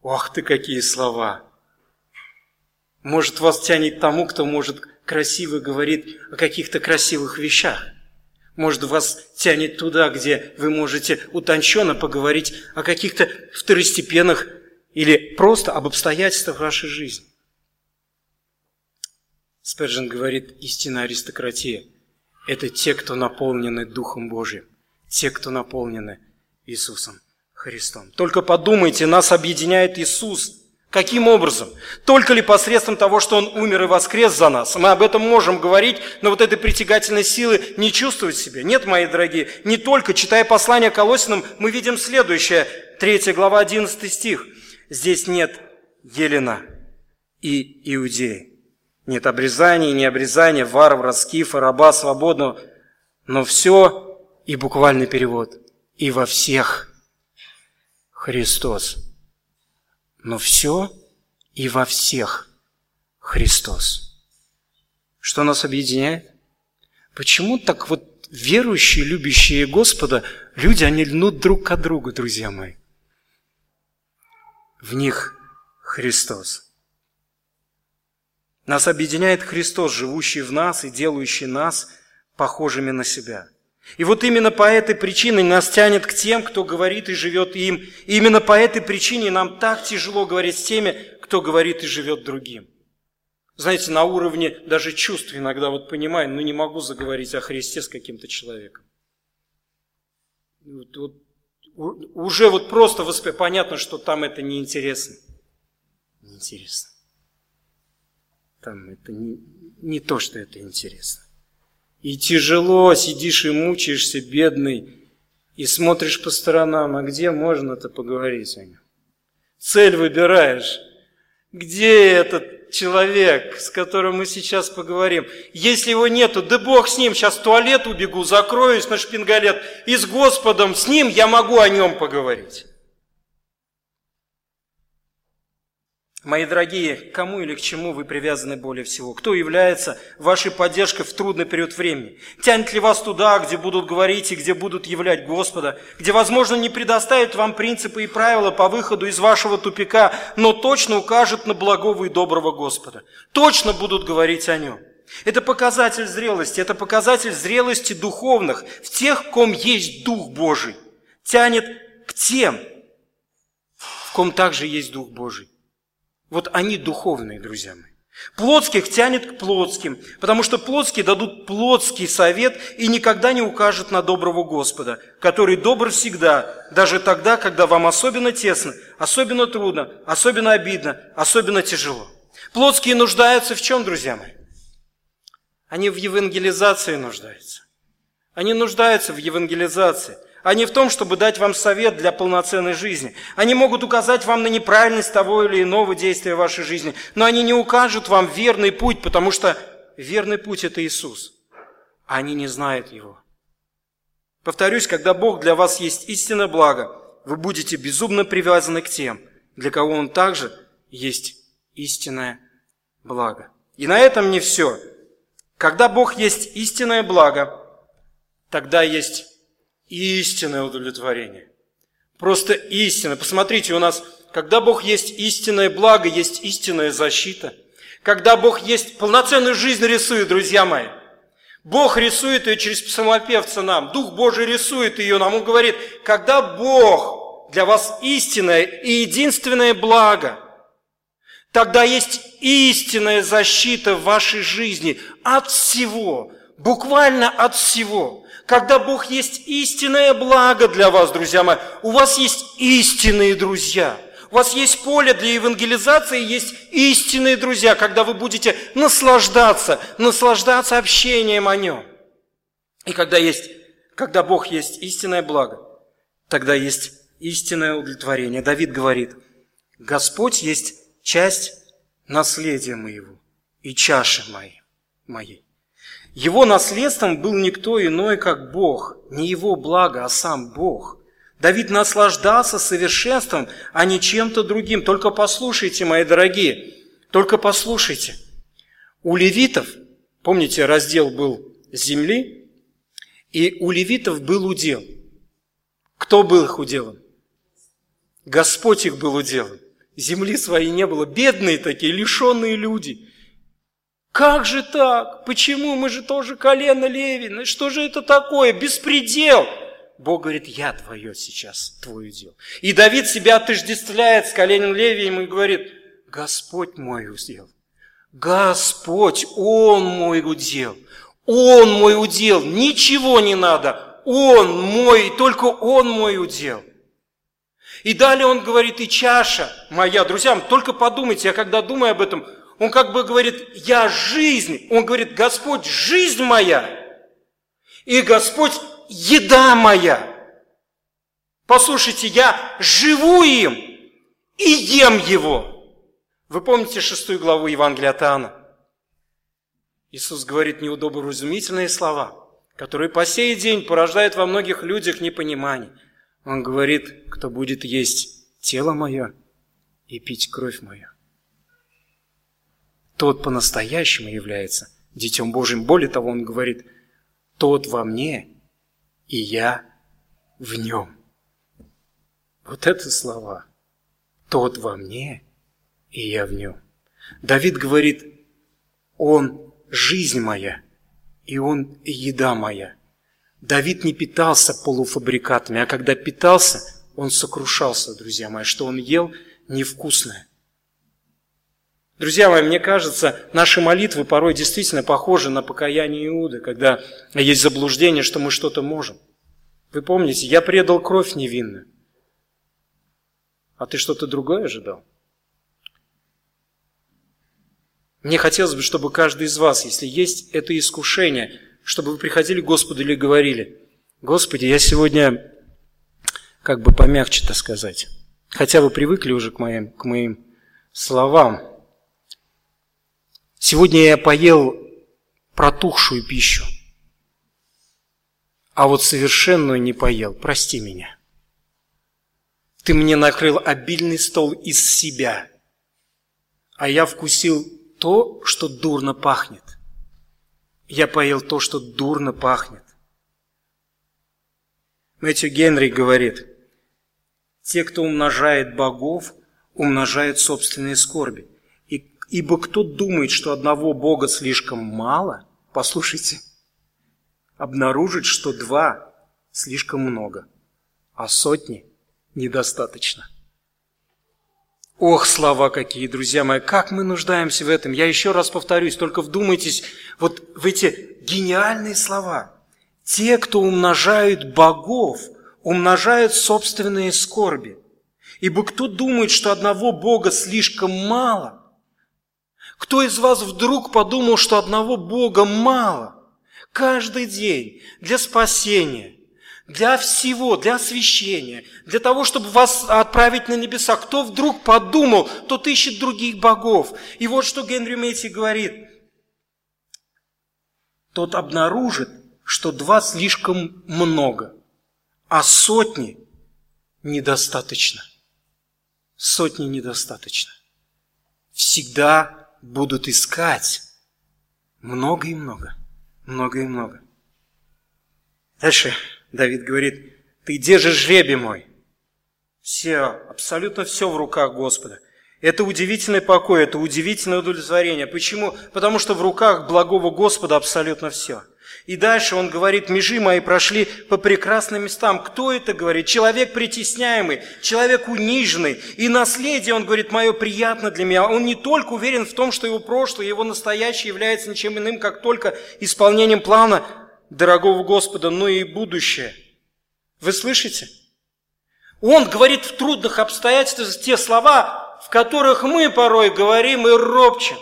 Ох ты, какие слова! Может, вас тянет тому, кто может красиво говорить о каких-то красивых вещах. Может, вас тянет туда, где вы можете утонченно поговорить о каких-то второстепенных или просто об обстоятельствах вашей жизни. Спержин говорит, истинная аристократия – это те, кто наполнены Духом Божьим те, кто наполнены Иисусом Христом. Только подумайте, нас объединяет Иисус. Каким образом? Только ли посредством того, что Он умер и воскрес за нас? Мы об этом можем говорить, но вот этой притягательной силы не чувствовать в себе. Нет, мои дорогие, не только. Читая послание Колосинам, мы видим следующее, 3 глава, 11 стих. Здесь нет Елена и Иудеи. Нет обрезания, не обрезания, варвара, скифа, раба, свободного. Но все и буквальный перевод «и во всех Христос». Но все и во всех Христос. Что нас объединяет? Почему так вот верующие, любящие Господа, люди, они льнут друг к другу, друзья мои? В них Христос. Нас объединяет Христос, живущий в нас и делающий нас похожими на себя – и вот именно по этой причине нас тянет к тем, кто говорит и живет им. И именно по этой причине нам так тяжело говорить с теми, кто говорит и живет другим. Знаете, на уровне даже чувств иногда вот понимаю, ну не могу заговорить о Христе с каким-то человеком. Вот, вот, уже вот просто восп... понятно, что там это неинтересно. Неинтересно. Там это не, не то, что это интересно. И тяжело сидишь и мучаешься, бедный, и смотришь по сторонам, а где можно-то поговорить о нем? Цель выбираешь. Где этот человек, с которым мы сейчас поговорим? Если его нету, да Бог с ним, сейчас в туалет убегу, закроюсь на шпингалет, и с Господом, с ним я могу о нем поговорить. Мои дорогие, к кому или к чему вы привязаны более всего? Кто является вашей поддержкой в трудный период времени? Тянет ли вас туда, где будут говорить и где будут являть Господа? Где, возможно, не предоставят вам принципы и правила по выходу из вашего тупика, но точно укажут на благого и доброго Господа? Точно будут говорить о Нем? Это показатель зрелости, это показатель зрелости духовных, в тех, в ком есть Дух Божий. Тянет к тем, в ком также есть Дух Божий. Вот они духовные, друзья мои. Плотских тянет к плотским, потому что плотские дадут плотский совет и никогда не укажут на доброго Господа, который добр всегда, даже тогда, когда вам особенно тесно, особенно трудно, особенно обидно, особенно тяжело. Плотские нуждаются в чем, друзья мои? Они в евангелизации нуждаются. Они нуждаются в евангелизации а не в том, чтобы дать вам совет для полноценной жизни. Они могут указать вам на неправильность того или иного действия в вашей жизни, но они не укажут вам верный путь, потому что верный путь – это Иисус, а они не знают Его. Повторюсь, когда Бог для вас есть истинное благо, вы будете безумно привязаны к тем, для кого Он также есть истинное благо. И на этом не все. Когда Бог есть истинное благо, тогда есть истинное удовлетворение. Просто истина. Посмотрите, у нас, когда Бог есть истинное благо, есть истинная защита. Когда Бог есть полноценную жизнь рисует, друзья мои. Бог рисует ее через псалмопевца нам. Дух Божий рисует ее нам. Он говорит, когда Бог для вас истинное и единственное благо, тогда есть истинная защита в вашей жизни от всего, буквально от всего когда Бог есть истинное благо для вас, друзья мои, у вас есть истинные друзья. У вас есть поле для евангелизации, есть истинные друзья, когда вы будете наслаждаться, наслаждаться общением о нем. И когда, есть, когда Бог есть истинное благо, тогда есть истинное удовлетворение. Давид говорит, Господь есть часть наследия моего и чаши моей. моей. Его наследством был никто иной, как Бог, не его благо, а сам Бог. Давид наслаждался совершенством, а не чем-то другим. Только послушайте, мои дорогие, только послушайте. У левитов, помните, раздел был земли, и у левитов был удел. Кто был их уделом? Господь их был уделом. Земли своей не было. Бедные такие, лишенные люди. Как же так? Почему? Мы же тоже колено Левина. Что же это такое? Беспредел! Бог говорит, я твое сейчас, твой удел. И Давид себя отождествляет с коленем Левием и говорит, Господь мой удел. Господь, Он мой удел. Он мой удел. Ничего не надо. Он мой, только Он мой удел. И далее он говорит, и чаша моя. Друзья, только подумайте, я когда думаю об этом, он как бы говорит, я жизнь. Он говорит, Господь, жизнь моя. И Господь, еда моя. Послушайте, я живу им и ем его. Вы помните шестую главу Евангелия от Иоанна? Иисус говорит неудоборазумительные слова, которые по сей день порождают во многих людях непонимание. Он говорит, кто будет есть тело мое и пить кровь мою, тот по-настоящему является Детем Божьим. Более того, он говорит, тот во мне, и я в нем. Вот это слова. Тот во мне, и я в нем. Давид говорит, он жизнь моя, и он еда моя. Давид не питался полуфабрикатами, а когда питался, он сокрушался, друзья мои, что он ел невкусное. Друзья мои, мне кажется, наши молитвы порой действительно похожи на покаяние Иуды, когда есть заблуждение, что мы что-то можем. Вы помните, я предал кровь невинную. А ты что-то другое ожидал? Мне хотелось бы, чтобы каждый из вас, если есть это искушение, чтобы вы приходили к Господу или говорили, Господи, я сегодня, как бы помягче это сказать, хотя вы привыкли уже к моим, к моим словам, сегодня я поел протухшую пищу, а вот совершенную не поел, прости меня. Ты мне накрыл обильный стол из себя, а я вкусил то, что дурно пахнет. Я поел то, что дурно пахнет. Мэтью Генри говорит, те, кто умножает богов, умножают собственные скорби. Ибо кто думает, что одного бога слишком мало, послушайте, обнаружит, что два слишком много, а сотни недостаточно. Ох, слова какие, друзья мои, как мы нуждаемся в этом. Я еще раз повторюсь, только вдумайтесь вот в эти гениальные слова – те, кто умножают богов, умножают собственные скорби. Ибо кто думает, что одного Бога слишком мало? Кто из вас вдруг подумал, что одного Бога мало? Каждый день для спасения, для всего, для освящения, для того, чтобы вас отправить на небеса. Кто вдруг подумал, тот ищет других богов. И вот что Генри Мейти говорит. Тот обнаружит, что два слишком много, а сотни недостаточно. Сотни недостаточно. Всегда будут искать много и много, много и много. Дальше Давид говорит, ты держишь жребий мой. Все, абсолютно все в руках Господа. Это удивительный покой, это удивительное удовлетворение. Почему? Потому что в руках благого Господа абсолютно все – и дальше он говорит, межи мои прошли по прекрасным местам. Кто это говорит? Человек притесняемый, человек униженный. И наследие, он говорит, мое приятно для меня. Он не только уверен в том, что его прошлое, его настоящее является ничем иным, как только исполнением плана дорогого Господа, но и будущее. Вы слышите? Он говорит в трудных обстоятельствах те слова, в которых мы порой говорим и ропчем.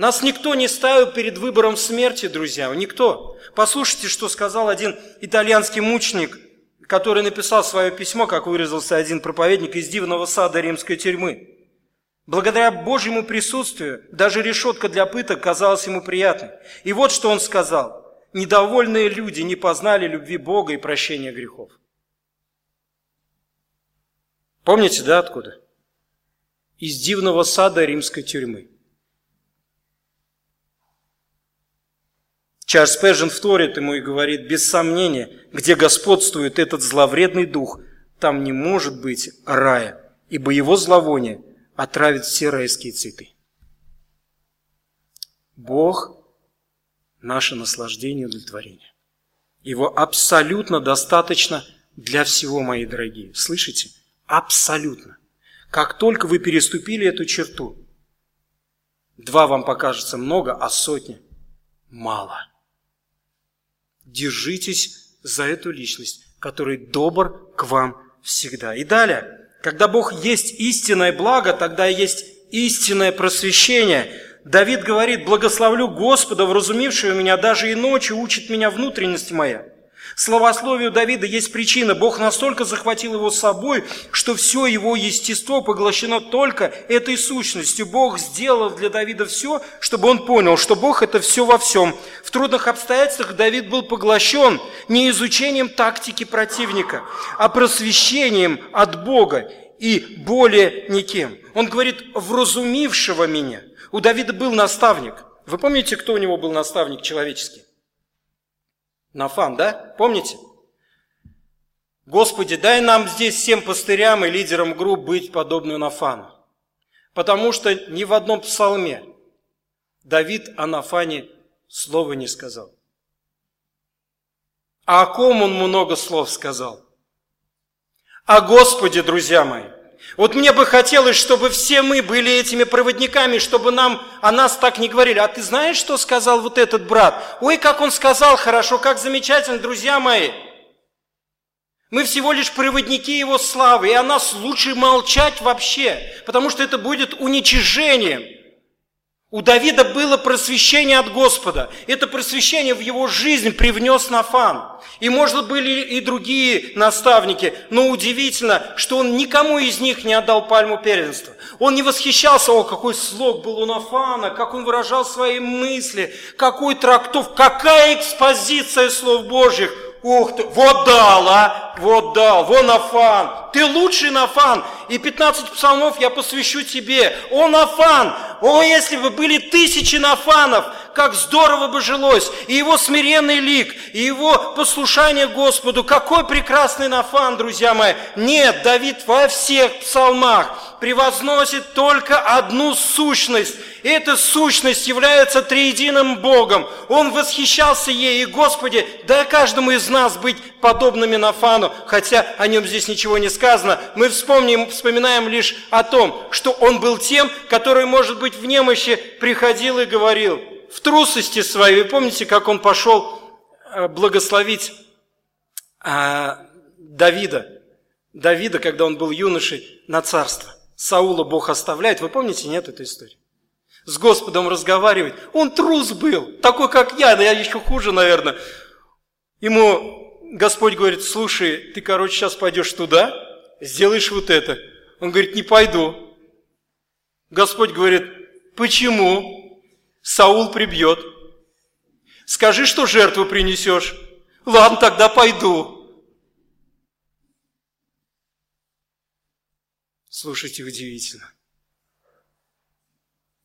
Нас никто не ставил перед выбором смерти, друзья, никто. Послушайте, что сказал один итальянский мученик, который написал свое письмо, как выразился один проповедник из дивного сада римской тюрьмы. Благодаря Божьему присутствию даже решетка для пыток казалась ему приятной. И вот что он сказал. Недовольные люди не познали любви Бога и прощения грехов. Помните, да, откуда? Из дивного сада римской тюрьмы. Чарльз Пэжен вторит ему и говорит, без сомнения, где господствует этот зловредный дух, там не может быть рая, ибо его зловоние отравит все райские цветы. Бог – наше наслаждение и удовлетворение. Его абсолютно достаточно для всего, мои дорогие. Слышите? Абсолютно. Как только вы переступили эту черту, два вам покажется много, а сотни – мало. Держитесь за эту личность, который добр к вам всегда. И далее, когда Бог есть истинное благо, тогда есть истинное просвещение. Давид говорит, благословлю Господа, вразумившего меня, даже и ночью учит меня внутренность моя. Словословию Давида есть причина. Бог настолько захватил его собой, что все его естество поглощено только этой сущностью. Бог сделал для Давида все, чтобы он понял, что Бог – это все во всем. В трудных обстоятельствах Давид был поглощен не изучением тактики противника, а просвещением от Бога и более никем. Он говорит, вразумившего меня. У Давида был наставник. Вы помните, кто у него был наставник человеческий? Нафан, да? Помните? Господи, дай нам здесь всем пастырям и лидерам групп быть подобную Нафану. Потому что ни в одном псалме Давид о Нафане слова не сказал. А о ком он много слов сказал? О Господе, друзья мои. Вот мне бы хотелось, чтобы все мы были этими проводниками, чтобы нам о нас так не говорили. А ты знаешь, что сказал вот этот брат? Ой, как он сказал хорошо, как замечательно, друзья мои. Мы всего лишь проводники Его славы, и о нас лучше молчать вообще, потому что это будет уничижением. У Давида было просвещение от Господа. Это просвещение в его жизнь привнес Нафан. И, может, были и другие наставники, но удивительно, что он никому из них не отдал пальму первенства. Он не восхищался, о, какой слог был у Нафана, как он выражал свои мысли, какой трактов, какая экспозиция слов Божьих. Ух ты, вот дал, а, вот дал, вон Нафан, ты лучший Нафан, и 15 псалмов я посвящу тебе. О, Нафан, о, если бы были тысячи Нафанов, как здорово бы жилось, и его смиренный лик, и его послушание Господу, какой прекрасный Нафан, друзья мои. Нет, Давид во всех псалмах превозносит только одну сущность. И эта сущность является триединым Богом. Он восхищался ей. И, Господи, дай каждому из нас быть подобными Нафану, хотя о нем здесь ничего не сказано. Мы вспомним, вспоминаем лишь о том, что он был тем, который, может быть, в немощи приходил и говорил, в трусости своей. Вы помните, как он пошел э, благословить э, Давида? Давида, когда он был юношей, на царство. Саула Бог оставляет. Вы помните, нет, эту историю? С Господом разговаривает. Он трус был, такой, как я, но я еще хуже, наверное. Ему Господь говорит, слушай, ты, короче, сейчас пойдешь туда, сделаешь вот это. Он говорит, не пойду. Господь говорит, почему? Саул прибьет. Скажи, что жертву принесешь. Ладно, тогда пойду. Слушайте, удивительно.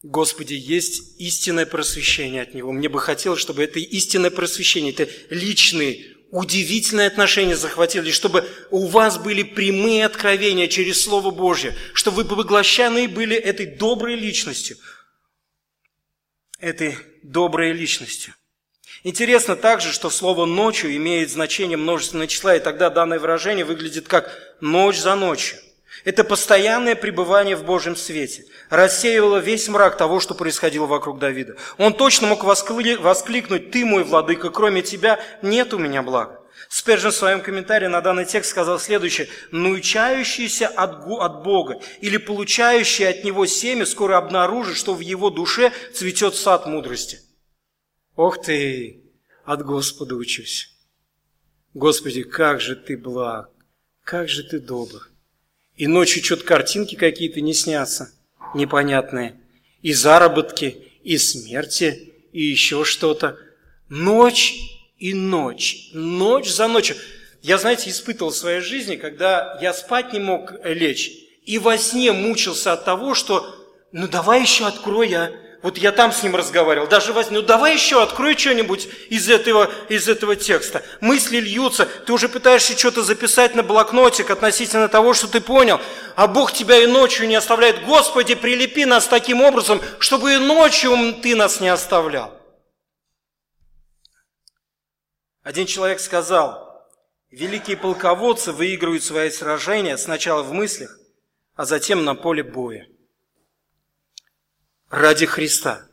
Господи, есть истинное просвещение от Него. Мне бы хотелось, чтобы это истинное просвещение, это личные, удивительные отношения захватили, чтобы у вас были прямые откровения через Слово Божье, чтобы вы поглощены были этой доброй личностью, этой доброй личностью. Интересно также, что слово «ночью» имеет значение множественного числа, и тогда данное выражение выглядит как «ночь за ночью». Это постоянное пребывание в Божьем свете рассеивало весь мрак того, что происходило вокруг Давида. Он точно мог воскликнуть, «Ты мой владыка, кроме тебя нет у меня блага». Спержин в своем комментарии на данный текст сказал следующее. «Научающийся от, от Бога или получающий от Него семя скоро обнаружит, что в его душе цветет сад мудрости». Ох ты, от Господа учусь. Господи, как же ты благ, как же ты добр. И ночью что-то картинки какие-то не снятся, непонятные. И заработки, и смерти, и еще что-то. Ночь и ночь, ночь за ночью. Я, знаете, испытывал в своей жизни, когда я спать не мог лечь, и во сне мучился от того, что ну давай еще открой я вот я там с ним разговаривал, даже возьми, ну давай еще открой что-нибудь из этого, из этого текста. Мысли льются, ты уже пытаешься что-то записать на блокнотик относительно того, что ты понял, а Бог тебя и ночью не оставляет. Господи, прилепи нас таким образом, чтобы и ночью ты нас не оставлял. Один человек сказал, великие полководцы выигрывают свои сражения сначала в мыслях, а затем на поле боя ради Христа.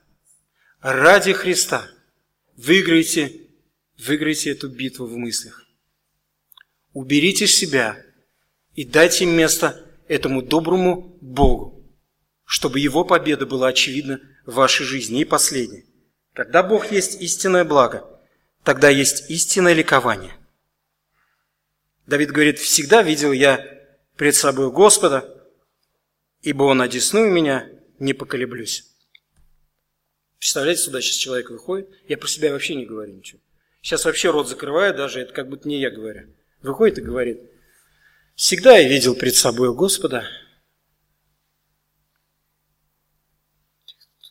Ради Христа. Выиграйте, выиграйте эту битву в мыслях. Уберите себя и дайте место этому доброму Богу, чтобы Его победа была очевидна в вашей жизни и последняя. Когда Бог есть истинное благо, тогда есть истинное ликование. Давид говорит, всегда видел я пред собой Господа, ибо Он одесную меня – не поколеблюсь. Представляете, сюда сейчас человек выходит, я про себя вообще не говорю ничего. Сейчас вообще рот закрываю, даже это как будто не я говорю. Выходит и говорит, всегда я видел пред собой Господа,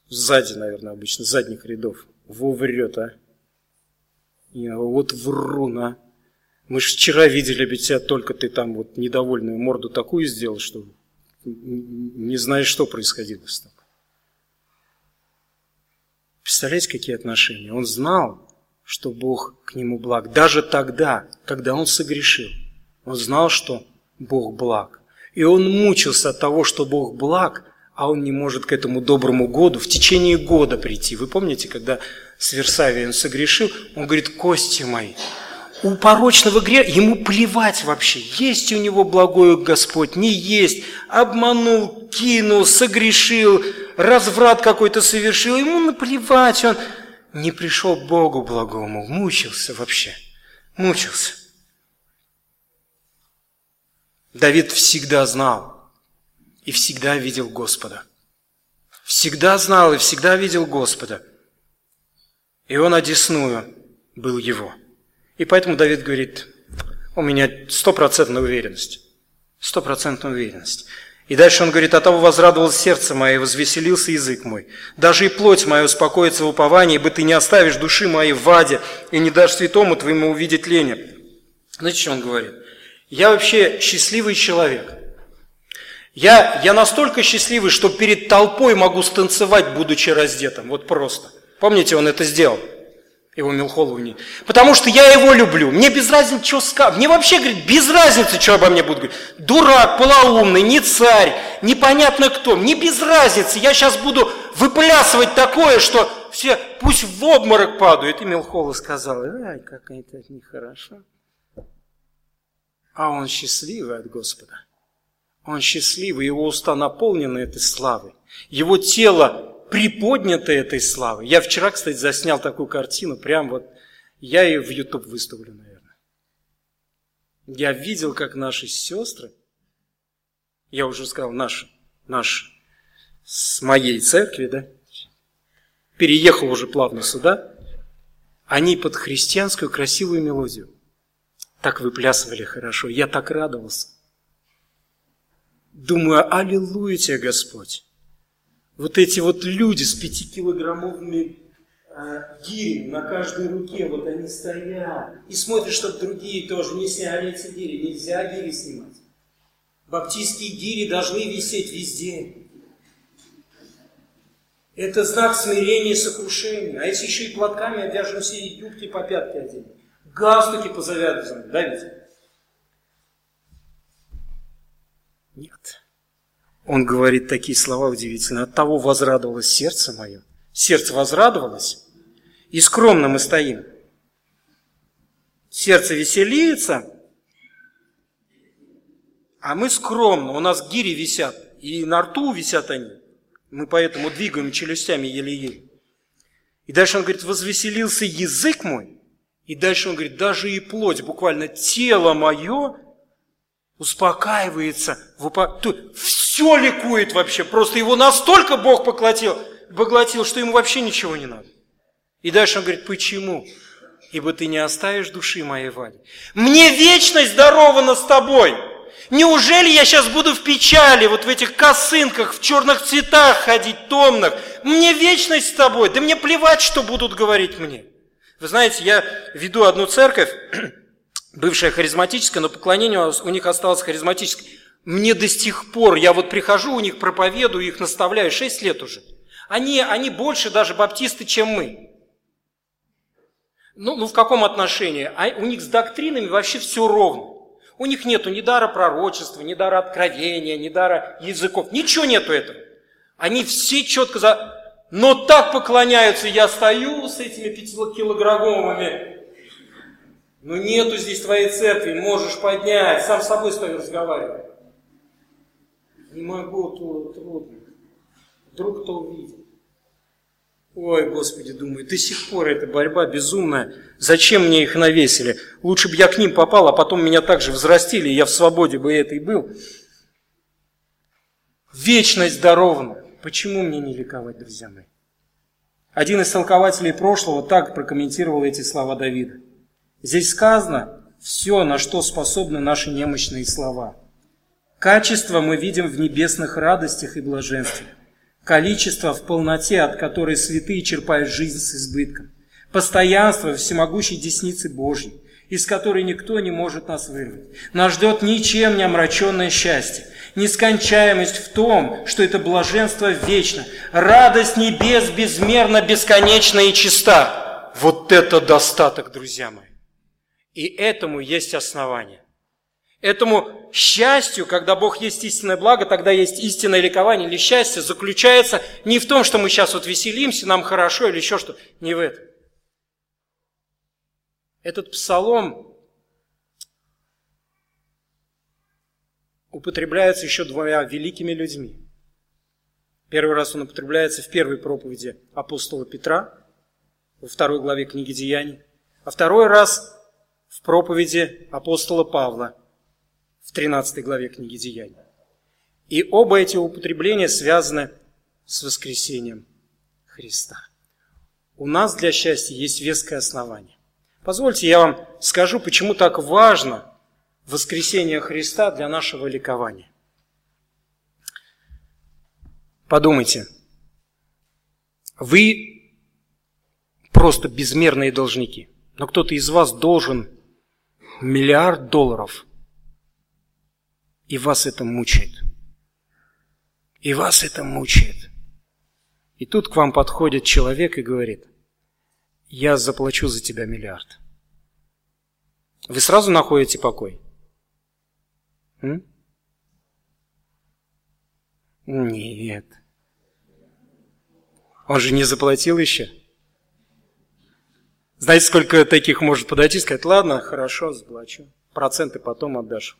сзади, наверное, обычно, задних рядов. Во врет, а. Я вот врун, а. Мы же вчера видели ведь тебя, только ты там вот недовольную морду такую сделал, что не знаешь, что происходило с тобой. Представляете, какие отношения? Он знал, что Бог к нему благ. Даже тогда, когда он согрешил, он знал, что Бог благ. И он мучился от того, что Бог благ, а он не может к этому доброму году в течение года прийти. Вы помните, когда с Версавием согрешил, он говорит, кости мои, у порочного греха, ему плевать вообще, есть у него благой Господь, не есть, обманул, кинул, согрешил, разврат какой-то совершил, ему наплевать, он не пришел к Богу благому, мучился вообще, мучился. Давид всегда знал и всегда видел Господа. Всегда знал и всегда видел Господа. И он одесную был его. И поэтому Давид говорит, у меня стопроцентная уверенность. Стопроцентная уверенность. И дальше он говорит, от того возрадовалось сердце мое, возвеселился язык мой. Даже и плоть моя успокоится в уповании, ибо ты не оставишь души моей в ваде, и не дашь святому твоему увидеть лени. Знаете, что он говорит? Я вообще счастливый человек. Я, я настолько счастливый, что перед толпой могу станцевать, будучи раздетым. Вот просто. Помните, он это сделал? Его Милхолову не. Потому что я его люблю. Мне без разницы, что скажут. Мне вообще, говорит, без разницы, что обо мне будут говорить. Дурак, полоумный, не царь, непонятно кто. Мне без разницы. Я сейчас буду выплясывать такое, что все пусть в обморок падают. И Милхолов сказал, ай, как это нехорошо. А он счастливый от Господа. Он счастливый, его уста наполнены этой славой. Его тело приподняты этой славой. Я вчера, кстати, заснял такую картину, прям вот, я ее в YouTube выставлю, наверное. Я видел, как наши сестры, я уже сказал, наши, наши, с моей церкви, да, переехал уже плавно сюда, они под христианскую красивую мелодию так выплясывали хорошо, я так радовался. Думаю, аллилуйя тебе, Господь вот эти вот люди с пятикилограммовыми э, гирями на каждой руке, вот они стоят и смотрят, чтобы другие тоже не сняли эти гири. Нельзя гири снимать. Баптистские гири должны висеть везде. Это знак смирения и сокрушения. А если еще и платками обвяжем все юбки по пятке оденем. Галстуки позавязываем, да ведь? Нет. Он говорит такие слова удивительные. От того возрадовалось сердце мое. Сердце возрадовалось, и скромно мы стоим. Сердце веселится, а мы скромно. У нас гири висят, и на рту висят они. Мы поэтому двигаем челюстями еле-еле. И дальше он говорит, возвеселился язык мой. И дальше он говорит, даже и плоть, буквально тело мое успокаивается. Упо все ликует вообще. Просто его настолько Бог поглотил, поглотил, что ему вообще ничего не надо. И дальше он говорит, почему? Ибо ты не оставишь души моей Ваде. Мне вечность дарована с тобой. Неужели я сейчас буду в печали, вот в этих косынках, в черных цветах ходить, томных? Мне вечность с тобой. Да мне плевать, что будут говорить мне. Вы знаете, я веду одну церковь, бывшая харизматическая, но поклонение у них осталось харизматическое. Мне до сих пор, я вот прихожу у них, проповедую, их наставляю, 6 лет уже. Они, они больше даже баптисты, чем мы. Ну, ну в каком отношении? А у них с доктринами вообще все ровно. У них нету ни дара пророчества, ни дара откровения, ни дара языков. Ничего нету этого. Они все четко за... Но так поклоняются, я стою с этими пятикилограммовыми ну нету здесь твоей церкви, можешь поднять, сам с собой стою разговаривать. Не могу, трудно. Вдруг кто увидит. Ой, Господи, думаю, до сих пор эта борьба безумная. Зачем мне их навесили? Лучше бы я к ним попал, а потом меня также взрастили, и я в свободе бы этой был. Вечность дарована. Почему мне не ликовать, друзья мои? Один из толкователей прошлого так прокомментировал эти слова Давида. Здесь сказано все, на что способны наши немощные слова – Качество мы видим в небесных радостях и блаженстве. Количество в полноте, от которой святые черпают жизнь с избытком. Постоянство в всемогущей деснице Божьей, из которой никто не может нас вырвать. Нас ждет ничем не омраченное счастье. Нескончаемость в том, что это блаженство вечно. Радость небес безмерно бесконечна и чиста. Вот это достаток, друзья мои. И этому есть основание. Этому счастью, когда Бог есть истинное благо, тогда есть истинное ликование или счастье, заключается не в том, что мы сейчас вот веселимся, нам хорошо или еще что, не в этом. Этот псалом употребляется еще двумя великими людьми. Первый раз он употребляется в первой проповеди апостола Петра, во второй главе книги Деяний, а второй раз в проповеди апостола Павла в 13 главе книги Деяний. И оба эти употребления связаны с воскресением Христа. У нас для счастья есть веское основание. Позвольте, я вам скажу, почему так важно воскресение Христа для нашего ликования. Подумайте, вы просто безмерные должники, но кто-то из вас должен миллиард долларов, и вас это мучает. И вас это мучает. И тут к вам подходит человек и говорит, я заплачу за тебя миллиард. Вы сразу находите покой? М? Нет. Он же не заплатил еще. Знаете, сколько таких может подойти и сказать, ладно, хорошо, заплачу. Проценты потом отдашь.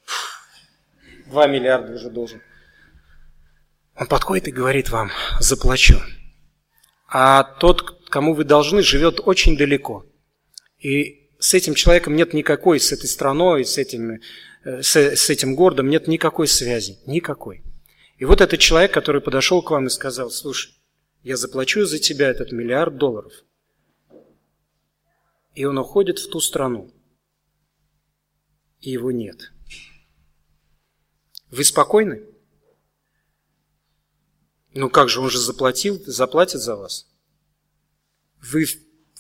Два миллиарда уже должен. Он подходит и говорит вам, заплачу. А тот, кому вы должны, живет очень далеко. И с этим человеком нет никакой, с этой страной, с этим, э, с, с этим городом нет никакой связи. Никакой. И вот этот человек, который подошел к вам и сказал, слушай, я заплачу за тебя этот миллиард долларов. И он уходит в ту страну. И его нет. Вы спокойны? Ну как же, он же заплатил, заплатит за вас. Вы,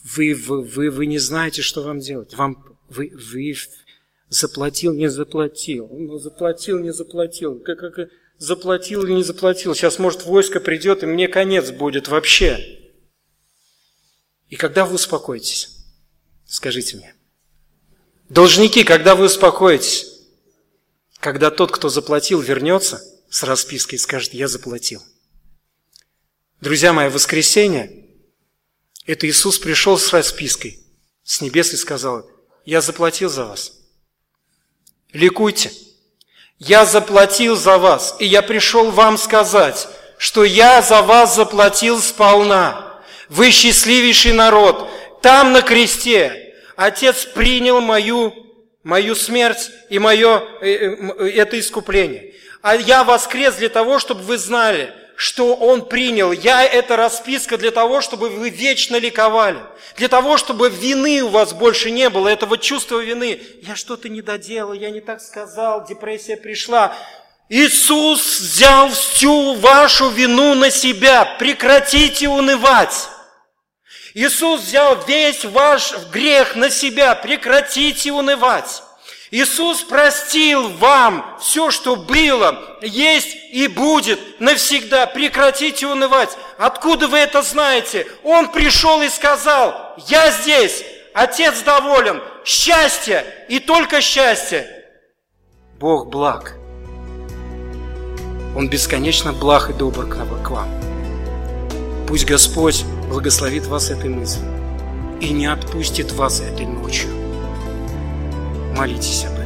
вы, вы, вы, вы не знаете, что вам делать. Вам, вы, вы заплатил, не заплатил. Ну, заплатил, не заплатил. Как, как, заплатил или не заплатил. Сейчас, может, войско придет, и мне конец будет вообще. И когда вы успокоитесь? Скажите мне. Должники, когда вы успокоитесь? Когда тот, кто заплатил, вернется с распиской и скажет, я заплатил. Друзья мои, воскресенье – это Иисус пришел с распиской с небес и сказал, я заплатил за вас. Ликуйте. Я заплатил за вас, и я пришел вам сказать, что я за вас заплатил сполна. Вы счастливейший народ. Там на кресте Отец принял мою, мою смерть и мое э, э, это искупление. А я воскрес для того, чтобы вы знали – что Он принял. Я – это расписка для того, чтобы вы вечно ликовали. Для того, чтобы вины у вас больше не было, этого чувства вины. Я что-то не доделал, я не так сказал, депрессия пришла. Иисус взял всю вашу вину на себя. Прекратите унывать. Иисус взял весь ваш грех на себя. Прекратите унывать. Иисус простил вам все, что было, есть и будет навсегда. Прекратите унывать. Откуда вы это знаете? Он пришел и сказал, я здесь, Отец доволен, счастье и только счастье. Бог благ. Он бесконечно благ и добр к вам. Пусть Господь благословит вас этой мыслью и не отпустит вас этой ночью молитесь об этом.